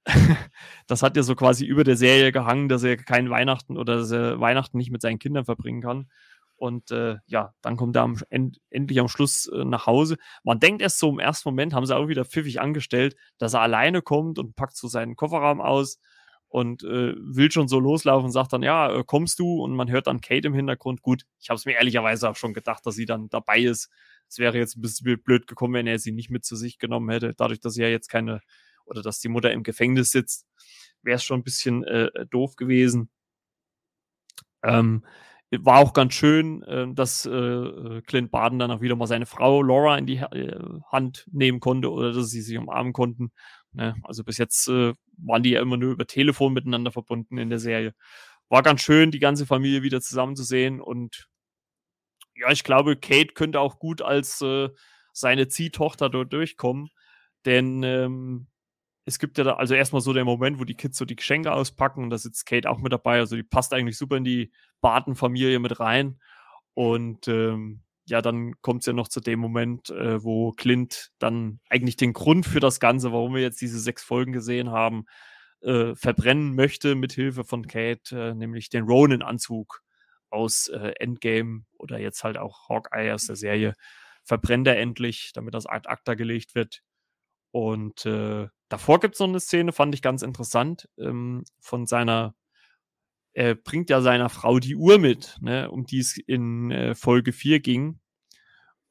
[LAUGHS] das hat ja so quasi über der Serie gehangen, dass er kein Weihnachten oder dass er Weihnachten nicht mit seinen Kindern verbringen kann. Und äh, ja, dann kommt er am, end, endlich am Schluss äh, nach Hause. Man denkt erst so im ersten Moment, haben sie auch wieder pfiffig angestellt, dass er alleine kommt und packt so seinen Kofferraum aus und äh, will schon so loslaufen und sagt dann, ja, äh, kommst du? Und man hört dann Kate im Hintergrund. Gut, ich habe es mir ehrlicherweise auch schon gedacht, dass sie dann dabei ist. Es wäre jetzt ein bisschen blöd gekommen, wenn er sie nicht mit zu sich genommen hätte. Dadurch, dass sie ja jetzt keine, oder dass die Mutter im Gefängnis sitzt, wäre es schon ein bisschen äh, doof gewesen. Ähm, war auch ganz schön, äh, dass äh, Clint Baden dann auch wieder mal seine Frau Laura in die äh, Hand nehmen konnte oder dass sie sich umarmen konnten. Ne? Also bis jetzt äh, waren die ja immer nur über Telefon miteinander verbunden in der Serie. War ganz schön, die ganze Familie wieder zusammenzusehen und ja, ich glaube, Kate könnte auch gut als äh, seine Ziehtochter dort durchkommen, denn ähm, es gibt ja da, also erstmal so der Moment, wo die Kids so die Geschenke auspacken und da sitzt Kate auch mit dabei, also die passt eigentlich super in die Barton-Familie mit rein. Und ähm, ja, dann kommt es ja noch zu dem Moment, äh, wo Clint dann eigentlich den Grund für das Ganze, warum wir jetzt diese sechs Folgen gesehen haben, äh, verbrennen möchte mit Hilfe von Kate, äh, nämlich den Ronin-Anzug aus äh, Endgame oder jetzt halt auch Hawkeye aus der Serie, verbrennt er endlich, damit das Ad acta gelegt wird. Und äh, davor gibt es noch eine Szene, fand ich ganz interessant, ähm, von seiner er bringt ja seiner Frau die Uhr mit, ne, um die es in äh, Folge 4 ging.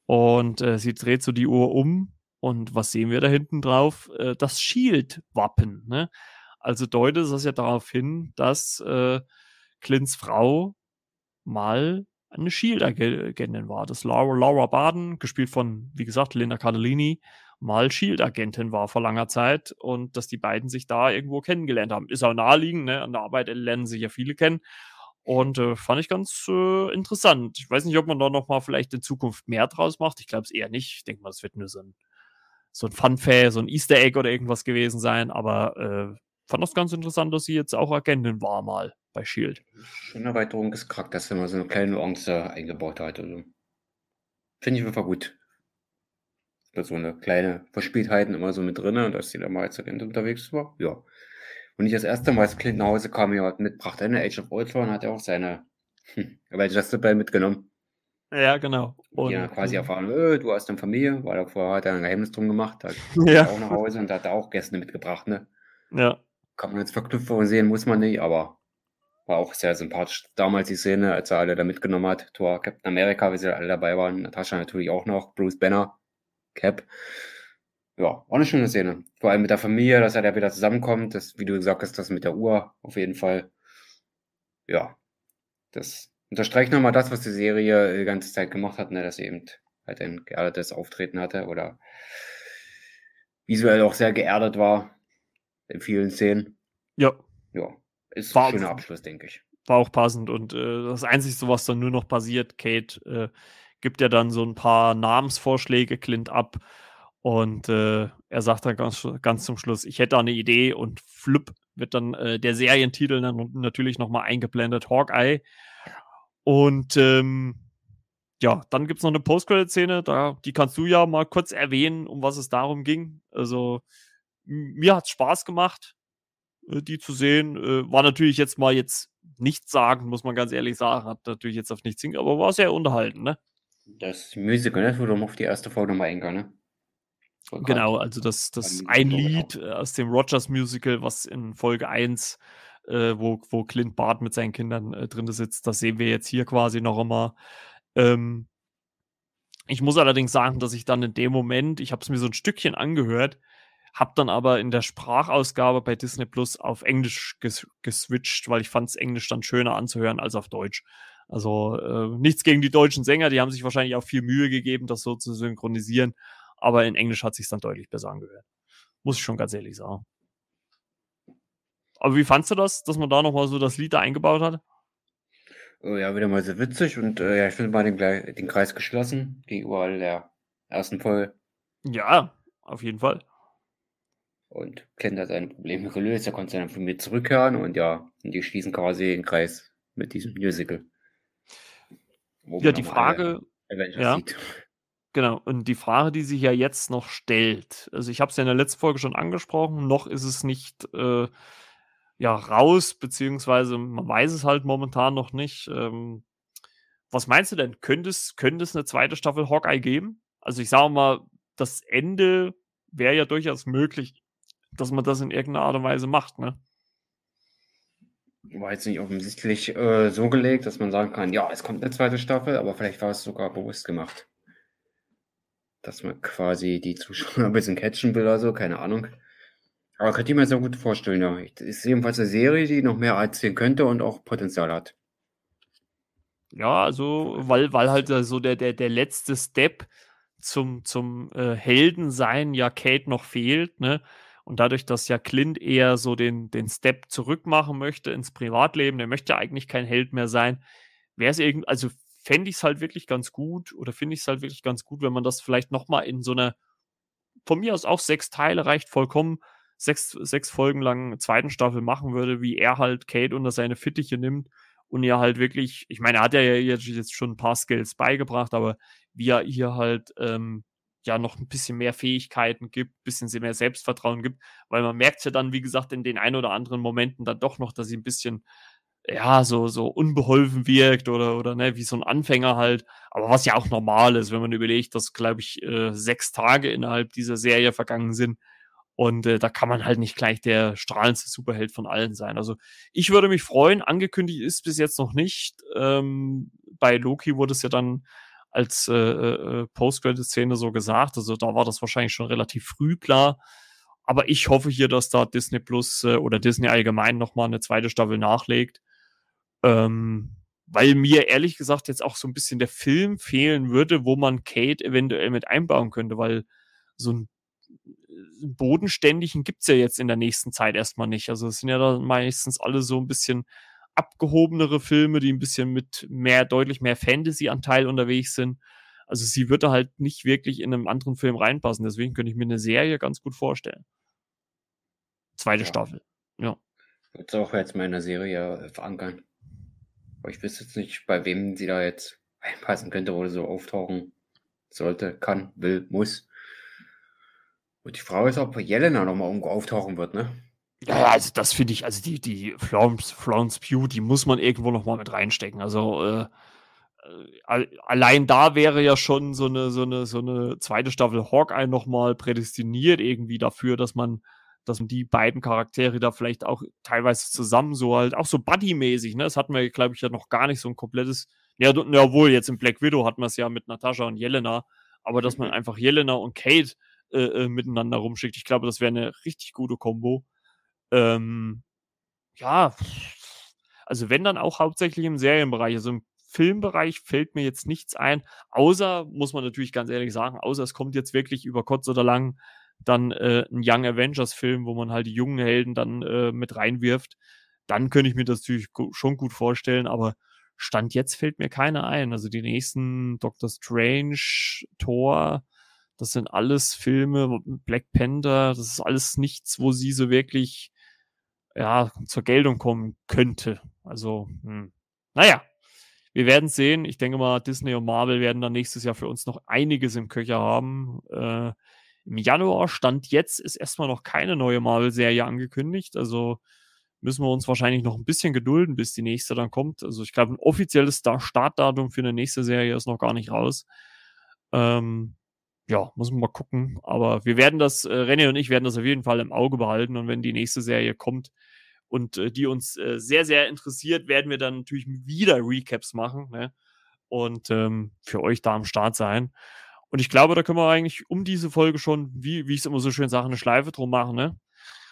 Und äh, sie dreht so die Uhr um. Und was sehen wir da hinten drauf? Äh, das Shield-Wappen. Ne? Also deutet das ja darauf hin, dass äh, Clints Frau mal eine Shield-Agentin war. Das Laura, Laura Baden, gespielt von, wie gesagt, Linda Cardellini, mal Shield-Agentin war vor langer Zeit und dass die beiden sich da irgendwo kennengelernt haben. Ist auch naheliegend, ne? An der Arbeit lernen sich ja viele kennen. Und äh, fand ich ganz äh, interessant. Ich weiß nicht, ob man da nochmal vielleicht in Zukunft mehr draus macht. Ich glaube es eher nicht. Ich denke mal, es wird nur so ein, so ein Fun-Fair, so ein Easter Egg oder irgendwas gewesen sein. Aber äh, fand das ganz interessant, dass sie jetzt auch Agentin war mal bei Shield. Schöne Erweiterung des Charakters, wenn man so eine kleine Nuance eingebaut hat. Also, Finde ich einfach gut so eine kleine Verspieltheiten immer so mit drin, dass sie da mal als Agent unterwegs war. Ja. Und nicht das erste Mal, als Clint nach Hause kam, hat mitgebracht. In Age of Ultron hat er auch seine hm, dabei mitgenommen. Ja, genau. Und ja, quasi erfahren, öh, du hast eine Familie, weil er vorher hat er ein Geheimnis drum gemacht, hat [LAUGHS] ja. auch nach Hause und hat auch Gäste mitgebracht, ne? Ja. Kann man jetzt Verknüpfungen sehen, muss man nicht, aber war auch sehr sympathisch. Damals die Szene, als er alle da mitgenommen hat, Thor, Captain America, wie sie alle dabei waren, Natascha natürlich auch noch, Bruce Banner, Cap. Ja, auch eine schöne Szene. Vor allem mit der Familie, dass er da wieder zusammenkommt. Das, wie du gesagt hast, das mit der Uhr auf jeden Fall. Ja, das unterstreicht nochmal das, was die Serie die ganze Zeit gemacht hat, ne, dass sie eben halt ein geerdetes Auftreten hatte oder visuell auch sehr geerdet war in vielen Szenen. Ja. Ja, ist war ein schöner Abschluss, denke ich. War auch passend und äh, das Einzige, was dann nur noch passiert, Kate äh, gibt ja dann so ein paar Namensvorschläge, Clint ab. Und äh, er sagt dann ganz, ganz zum Schluss, ich hätte da eine Idee und flupp wird dann äh, der Serientitel dann natürlich nochmal eingeblendet, Hawkeye. Und ähm, ja, dann gibt es noch eine Post-Credit-Szene, die kannst du ja mal kurz erwähnen, um was es darum ging. Also, mir hat es Spaß gemacht, die zu sehen. Äh, war natürlich jetzt mal jetzt nichts sagen, muss man ganz ehrlich sagen. Hat natürlich jetzt auf nichts hin, aber war sehr unterhalten, ne? Das Musical, ne? Wo du auf die erste Folge nochmal eingehen, ne? Genau, also das, das ein Lied äh, aus dem Rogers Musical, was in Folge 1, äh, wo, wo Clint Bart mit seinen Kindern äh, drin sitzt, das sehen wir jetzt hier quasi noch einmal. Ähm, ich muss allerdings sagen, dass ich dann in dem Moment, ich habe es mir so ein Stückchen angehört, habe dann aber in der Sprachausgabe bei Disney Plus auf Englisch ges geswitcht, weil ich fand es Englisch dann schöner anzuhören als auf Deutsch. Also äh, nichts gegen die deutschen Sänger, die haben sich wahrscheinlich auch viel Mühe gegeben, das so zu synchronisieren aber in Englisch hat sich dann deutlich besser angehört. Muss ich schon ganz ehrlich sagen. Aber wie fandst du das, dass man da nochmal so das Lied da eingebaut hat? Oh, ja, wieder mal sehr witzig und äh, ja, ich finde mal den, den Kreis geschlossen gegenüber der ersten Folge. Ja, auf jeden Fall. Und Clint hat sein Problem gelöst, er konnte dann von mir zurückkehren und ja, und die schließen quasi den Kreis mit diesem Musical. Ja, die Frage. Ja. Sieht. Genau, und die Frage, die sich ja jetzt noch stellt, also ich habe es ja in der letzten Folge schon angesprochen, noch ist es nicht äh, ja raus, beziehungsweise man weiß es halt momentan noch nicht. Ähm, was meinst du denn? Könnte es, könnte es eine zweite Staffel Hawkeye geben? Also ich sage mal, das Ende wäre ja durchaus möglich, dass man das in irgendeiner Art und Weise macht, ne? War jetzt nicht offensichtlich äh, so gelegt, dass man sagen kann, ja, es kommt eine zweite Staffel, aber vielleicht war es sogar bewusst gemacht dass man quasi die Zuschauer [LAUGHS] ein bisschen catchen will oder so, keine Ahnung. Aber könnte ich mir sehr gut vorstellen, ja. Ist jedenfalls eine Serie, die noch mehr erzählen könnte und auch Potenzial hat. Ja, also, weil, weil halt so der, der, der letzte Step zum, zum äh, Heldensein ja Kate noch fehlt, ne? Und dadurch, dass ja Clint eher so den, den Step zurück machen möchte ins Privatleben, der möchte eigentlich kein Held mehr sein, wäre es irgendwie, also fände ich es halt wirklich ganz gut oder finde ich es halt wirklich ganz gut, wenn man das vielleicht nochmal in so einer, von mir aus auch sechs Teile reicht vollkommen, sechs, sechs Folgen lang zweiten Staffel machen würde, wie er halt Kate unter seine Fittiche nimmt und ihr halt wirklich, ich meine, er hat ja jetzt, jetzt schon ein paar Skills beigebracht, aber wie er ihr halt ähm, ja noch ein bisschen mehr Fähigkeiten gibt, ein bisschen mehr Selbstvertrauen gibt, weil man merkt ja dann, wie gesagt, in den ein oder anderen Momenten dann doch noch, dass sie ein bisschen ja, so, so unbeholfen wirkt oder, oder ne, wie so ein Anfänger halt. Aber was ja auch normal ist, wenn man überlegt, dass, glaube ich, äh, sechs Tage innerhalb dieser Serie vergangen sind. Und äh, da kann man halt nicht gleich der strahlendste Superheld von allen sein. Also ich würde mich freuen. Angekündigt ist bis jetzt noch nicht. Ähm, bei Loki wurde es ja dann als äh, äh, Post-Credit-Szene so gesagt. Also da war das wahrscheinlich schon relativ früh klar. Aber ich hoffe hier, dass da Disney Plus äh, oder Disney allgemein nochmal eine zweite Staffel nachlegt. Ähm, weil mir ehrlich gesagt jetzt auch so ein bisschen der Film fehlen würde, wo man Kate eventuell mit einbauen könnte, weil so ein bodenständigen gibt's ja jetzt in der nächsten Zeit erstmal nicht. Also es sind ja dann meistens alle so ein bisschen abgehobenere Filme, die ein bisschen mit mehr, deutlich mehr Fantasy-Anteil unterwegs sind. Also sie würde halt nicht wirklich in einem anderen Film reinpassen. Deswegen könnte ich mir eine Serie ganz gut vorstellen. Zweite ja. Staffel. Ja. Wird auch jetzt mal in der Serie verankern. Aber ich wüsste jetzt nicht, bei wem sie da jetzt einpassen könnte oder so auftauchen sollte, kann, will, muss. Und die Frage ist, ob Jelena nochmal irgendwo auftauchen wird, ne? Ja, also das finde ich, also die, die Florence, Florence Pugh, die muss man irgendwo nochmal mit reinstecken. Also äh, äh allein da wäre ja schon so eine, so eine, so eine zweite Staffel Hawkeye nochmal prädestiniert irgendwie dafür, dass man dass man die beiden Charaktere da vielleicht auch teilweise zusammen so halt, auch so Buddy-mäßig, ne? Das hatten wir, glaube ich, ja noch gar nicht so ein komplettes, ja, ja wohl, jetzt im Black Widow hat man es ja mit Natascha und Jelena, aber dass man mhm. einfach Jelena und Kate äh, äh, miteinander rumschickt, ich glaube, das wäre eine richtig gute Kombo. Ähm, ja, also wenn dann auch hauptsächlich im Serienbereich, also im Filmbereich fällt mir jetzt nichts ein, außer, muss man natürlich ganz ehrlich sagen, außer es kommt jetzt wirklich über kurz oder lang dann äh, ein Young Avengers-Film, wo man halt die jungen Helden dann äh, mit reinwirft, dann könnte ich mir das natürlich schon gut vorstellen, aber Stand jetzt fällt mir keiner ein. Also die nächsten Doctor Strange, Thor, das sind alles Filme, Black Panther, das ist alles nichts, wo sie so wirklich ja, zur Geltung kommen könnte. Also, hm. naja, wir werden sehen. Ich denke mal, Disney und Marvel werden dann nächstes Jahr für uns noch einiges im Köcher haben. Äh, im Januar stand jetzt ist erstmal noch keine neue Marvel-Serie angekündigt. Also müssen wir uns wahrscheinlich noch ein bisschen gedulden, bis die nächste dann kommt. Also ich glaube, ein offizielles Startdatum für eine nächste Serie ist noch gar nicht raus. Ähm, ja, muss man mal gucken. Aber wir werden das, äh, René und ich werden das auf jeden Fall im Auge behalten. Und wenn die nächste Serie kommt und äh, die uns äh, sehr, sehr interessiert, werden wir dann natürlich wieder Recaps machen ne? und ähm, für euch da am Start sein. Und ich glaube, da können wir eigentlich um diese Folge schon, wie, wie ich es immer so schön sage, eine Schleife drum machen. Ne?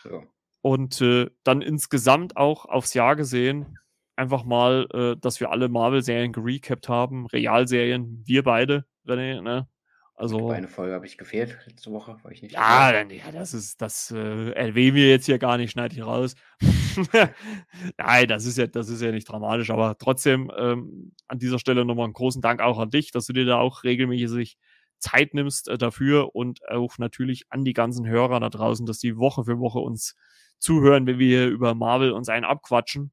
Ja. Und äh, dann insgesamt auch aufs Jahr gesehen, einfach mal, äh, dass wir alle Marvel-Serien gerecapt haben, Realserien, wir beide, René, ne? Also, eine Folge habe ich gefehlt letzte Woche, war ich nicht. Ja, dann, ja das ist, das äh, erwähnen wir jetzt hier gar nicht, schneide ich raus. [LAUGHS] Nein, das ist ja, das ist ja nicht dramatisch, aber trotzdem ähm, an dieser Stelle nochmal einen großen Dank auch an dich, dass du dir da auch regelmäßig Zeit nimmst äh, dafür und auch natürlich an die ganzen Hörer da draußen, dass die Woche für Woche uns zuhören, wenn wir hier über Marvel uns einen abquatschen.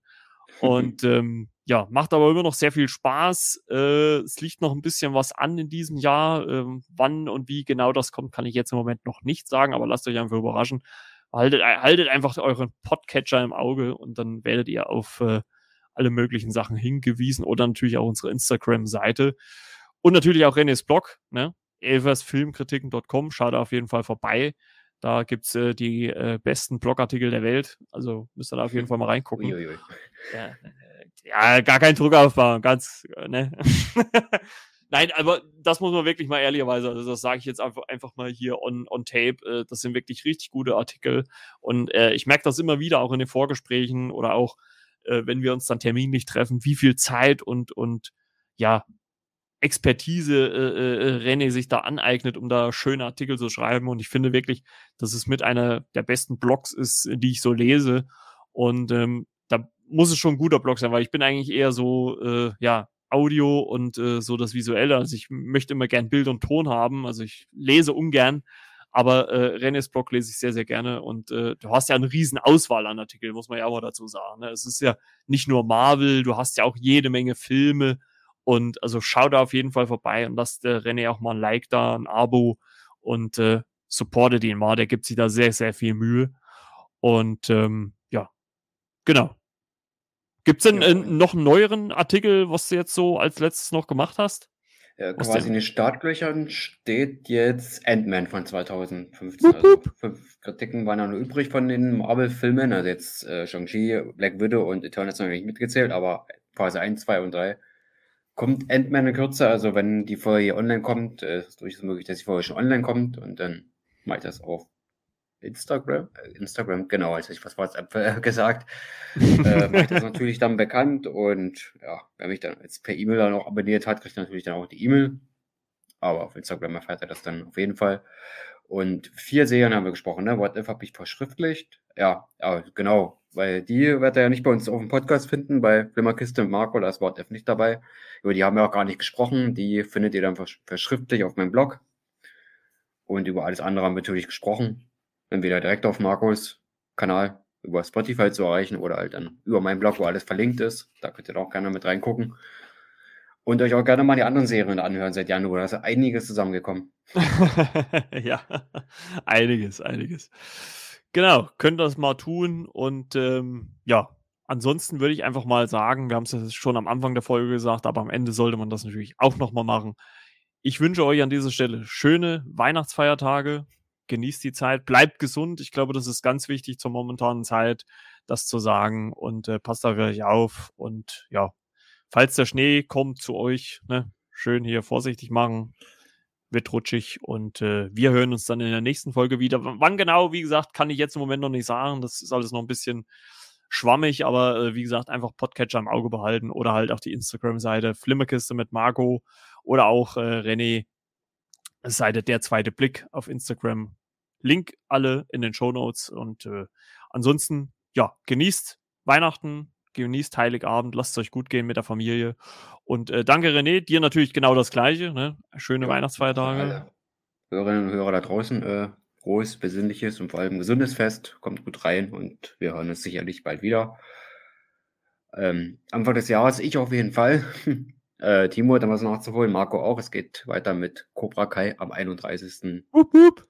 [LAUGHS] Und ähm, ja, macht aber immer noch sehr viel Spaß. Äh, es liegt noch ein bisschen was an in diesem Jahr. Ähm, wann und wie genau das kommt, kann ich jetzt im Moment noch nicht sagen, aber lasst euch einfach überraschen. Haltet, haltet einfach euren Podcatcher im Auge und dann werdet ihr auf äh, alle möglichen Sachen hingewiesen oder natürlich auch unsere Instagram-Seite und natürlich auch Renés Blog, ne? elversfilmkritiken.com. Schaut auf jeden Fall vorbei. Da gibt es äh, die äh, besten Blogartikel der Welt. Also müsst ihr da auf jeden [LAUGHS] Fall mal reingucken. Uiuiui. Ja, äh, ja, gar kein Druck aufbauen, ganz, äh, ne? [LAUGHS] Nein, aber das muss man wirklich mal ehrlicherweise, also das sage ich jetzt einfach, einfach mal hier on, on tape, äh, das sind wirklich richtig gute Artikel und äh, ich merke das immer wieder auch in den Vorgesprächen oder auch, äh, wenn wir uns dann terminlich treffen, wie viel Zeit und, und ja, Expertise äh, äh, René sich da aneignet, um da schöne Artikel zu schreiben. Und ich finde wirklich, dass es mit einer der besten Blogs ist, die ich so lese. Und ähm, muss es schon ein guter Blog sein, weil ich bin eigentlich eher so, äh, ja, Audio und äh, so das Visuelle. Also ich möchte immer gern Bild und Ton haben. Also ich lese ungern, aber äh, Renés Blog lese ich sehr, sehr gerne. Und äh, du hast ja eine riesen Auswahl an Artikeln, muss man ja auch dazu sagen. Ne? Es ist ja nicht nur Marvel, du hast ja auch jede Menge Filme und also schau da auf jeden Fall vorbei und lasst äh, René auch mal ein Like da, ein Abo und äh, supportet ihn mal. Der gibt sich da sehr, sehr viel Mühe. Und ähm, ja, genau. Gibt es denn äh, noch einen neueren Artikel, was du jetzt so als letztes noch gemacht hast? Ja, quasi in den Startlöchern steht jetzt Ant-Man von 2015. Also fünf Kritiken waren ja nur übrig von den Marvel-Filmen. Also jetzt äh, Shang-Chi, Black Widow und Eternals noch nicht mitgezählt, aber Phase 1, 2 und 3 kommt Ant-Man in Kürze. Also wenn die Folge online kommt, äh, ist es durchaus möglich, dass die Folge schon online kommt und dann mache ich das auf Instagram. Äh, Instagram, genau, als ich was WhatsApp äh, [LAUGHS] gesagt. [LAUGHS] äh, mache ich das natürlich dann bekannt und ja, wer mich dann jetzt per E-Mail dann auch abonniert hat, kriegt natürlich dann auch die E-Mail. Aber auf Instagram erfährt er das dann auf jeden Fall. Und vier Serien haben wir gesprochen, ne? What If habe ich verschriftlicht. Ja, ja, genau, weil die wird er ja nicht bei uns auf dem Podcast finden, bei Flimmerkiste und Marco, da ist What If nicht dabei. Über die haben wir auch gar nicht gesprochen. Die findet ihr dann verschriftlich auf meinem Blog. Und über alles andere haben wir natürlich gesprochen. Entweder direkt auf Marcos Kanal über Spotify zu erreichen oder halt dann über meinen Blog, wo alles verlinkt ist. Da könnt ihr auch gerne mit reingucken. Und euch auch gerne mal die anderen Serien anhören seit Januar. Da ist einiges zusammengekommen. [LAUGHS] ja, einiges, einiges. Genau, könnt das mal tun. Und ähm, ja, ansonsten würde ich einfach mal sagen, wir haben es ja schon am Anfang der Folge gesagt, aber am Ende sollte man das natürlich auch nochmal machen. Ich wünsche euch an dieser Stelle schöne Weihnachtsfeiertage. Genießt die Zeit, bleibt gesund. Ich glaube, das ist ganz wichtig zur momentanen Zeit, das zu sagen. Und äh, passt auf euch auf. Und ja, falls der Schnee kommt zu euch, ne, schön hier vorsichtig machen. Wird rutschig und äh, wir hören uns dann in der nächsten Folge wieder. Wann genau, wie gesagt, kann ich jetzt im Moment noch nicht sagen. Das ist alles noch ein bisschen schwammig, aber äh, wie gesagt, einfach Podcatcher im Auge behalten oder halt auch die Instagram-Seite Flimmerkiste mit Marco oder auch äh, René Seite der zweite Blick auf Instagram. Link alle in den Show Notes und äh, ansonsten, ja, genießt Weihnachten, genießt Heiligabend, lasst es euch gut gehen mit der Familie. Und äh, danke, René, dir natürlich genau das Gleiche. Ne? Schöne ja, Weihnachtsfeiertage. Hörerinnen und Hörer da draußen, äh, frohes, besinnliches und vor allem gesundes Fest. Kommt gut rein und wir hören uns sicherlich bald wieder. Ähm, Anfang des Jahres, ich auf jeden Fall. [LAUGHS] äh, Timo hat dann was nachzuholen, Marco auch. Es geht weiter mit Cobra Kai am 31. Wupp, wupp.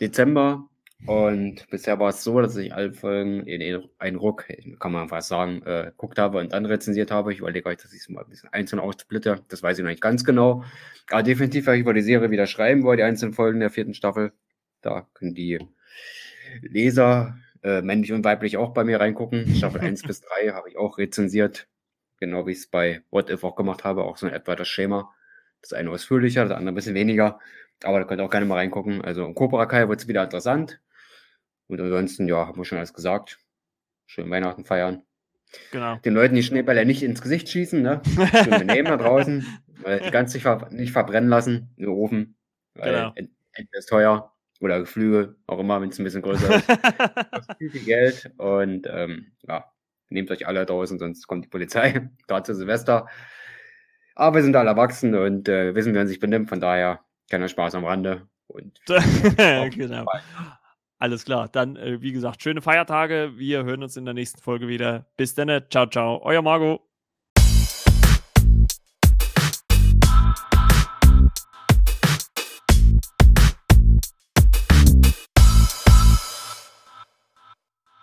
Dezember. Und bisher war es so, dass ich alle Folgen in einen Ruck, kann man fast sagen, äh, geguckt habe und dann rezensiert habe. Ich überlege euch, dass ich es mal ein bisschen einzeln aussplitte. Das weiß ich noch nicht ganz genau. Aber definitiv werde ich über die Serie wieder schreiben, wo die einzelnen Folgen der vierten Staffel. Da können die Leser, äh, männlich und weiblich, auch bei mir reingucken. Staffel 1 [LAUGHS] bis 3 habe ich auch rezensiert. Genau wie ich es bei What If auch gemacht habe. Auch so ein etwa das Schema. Das eine ausführlicher, das andere ein bisschen weniger. Aber da könnt ihr auch gerne mal reingucken. Also in Cobra Kai wird es wieder interessant. Und ansonsten, ja, haben wir schon alles gesagt. Schön Weihnachten feiern. Genau. Den Leuten die Schneebälle nicht ins Gesicht schießen, ne? [LAUGHS] Schön benehmen da draußen. Weil ganz nicht, ver nicht verbrennen lassen im Ofen. Weil genau. Ente ist teuer. Oder Geflügel, auch immer, wenn es ein bisschen größer ist. [LAUGHS] kostet viel, viel Geld. Und ähm, ja, nehmt euch alle draußen, sonst kommt die Polizei. [LAUGHS] Gerade zu Silvester. Aber wir sind alle erwachsen und äh, wissen, wie man sich benimmt. Von daher, keiner Spaß am Rande. Und [LAUGHS] genau. Alles klar. Dann, äh, wie gesagt, schöne Feiertage. Wir hören uns in der nächsten Folge wieder. Bis dann. Ciao, ciao. Euer Margot.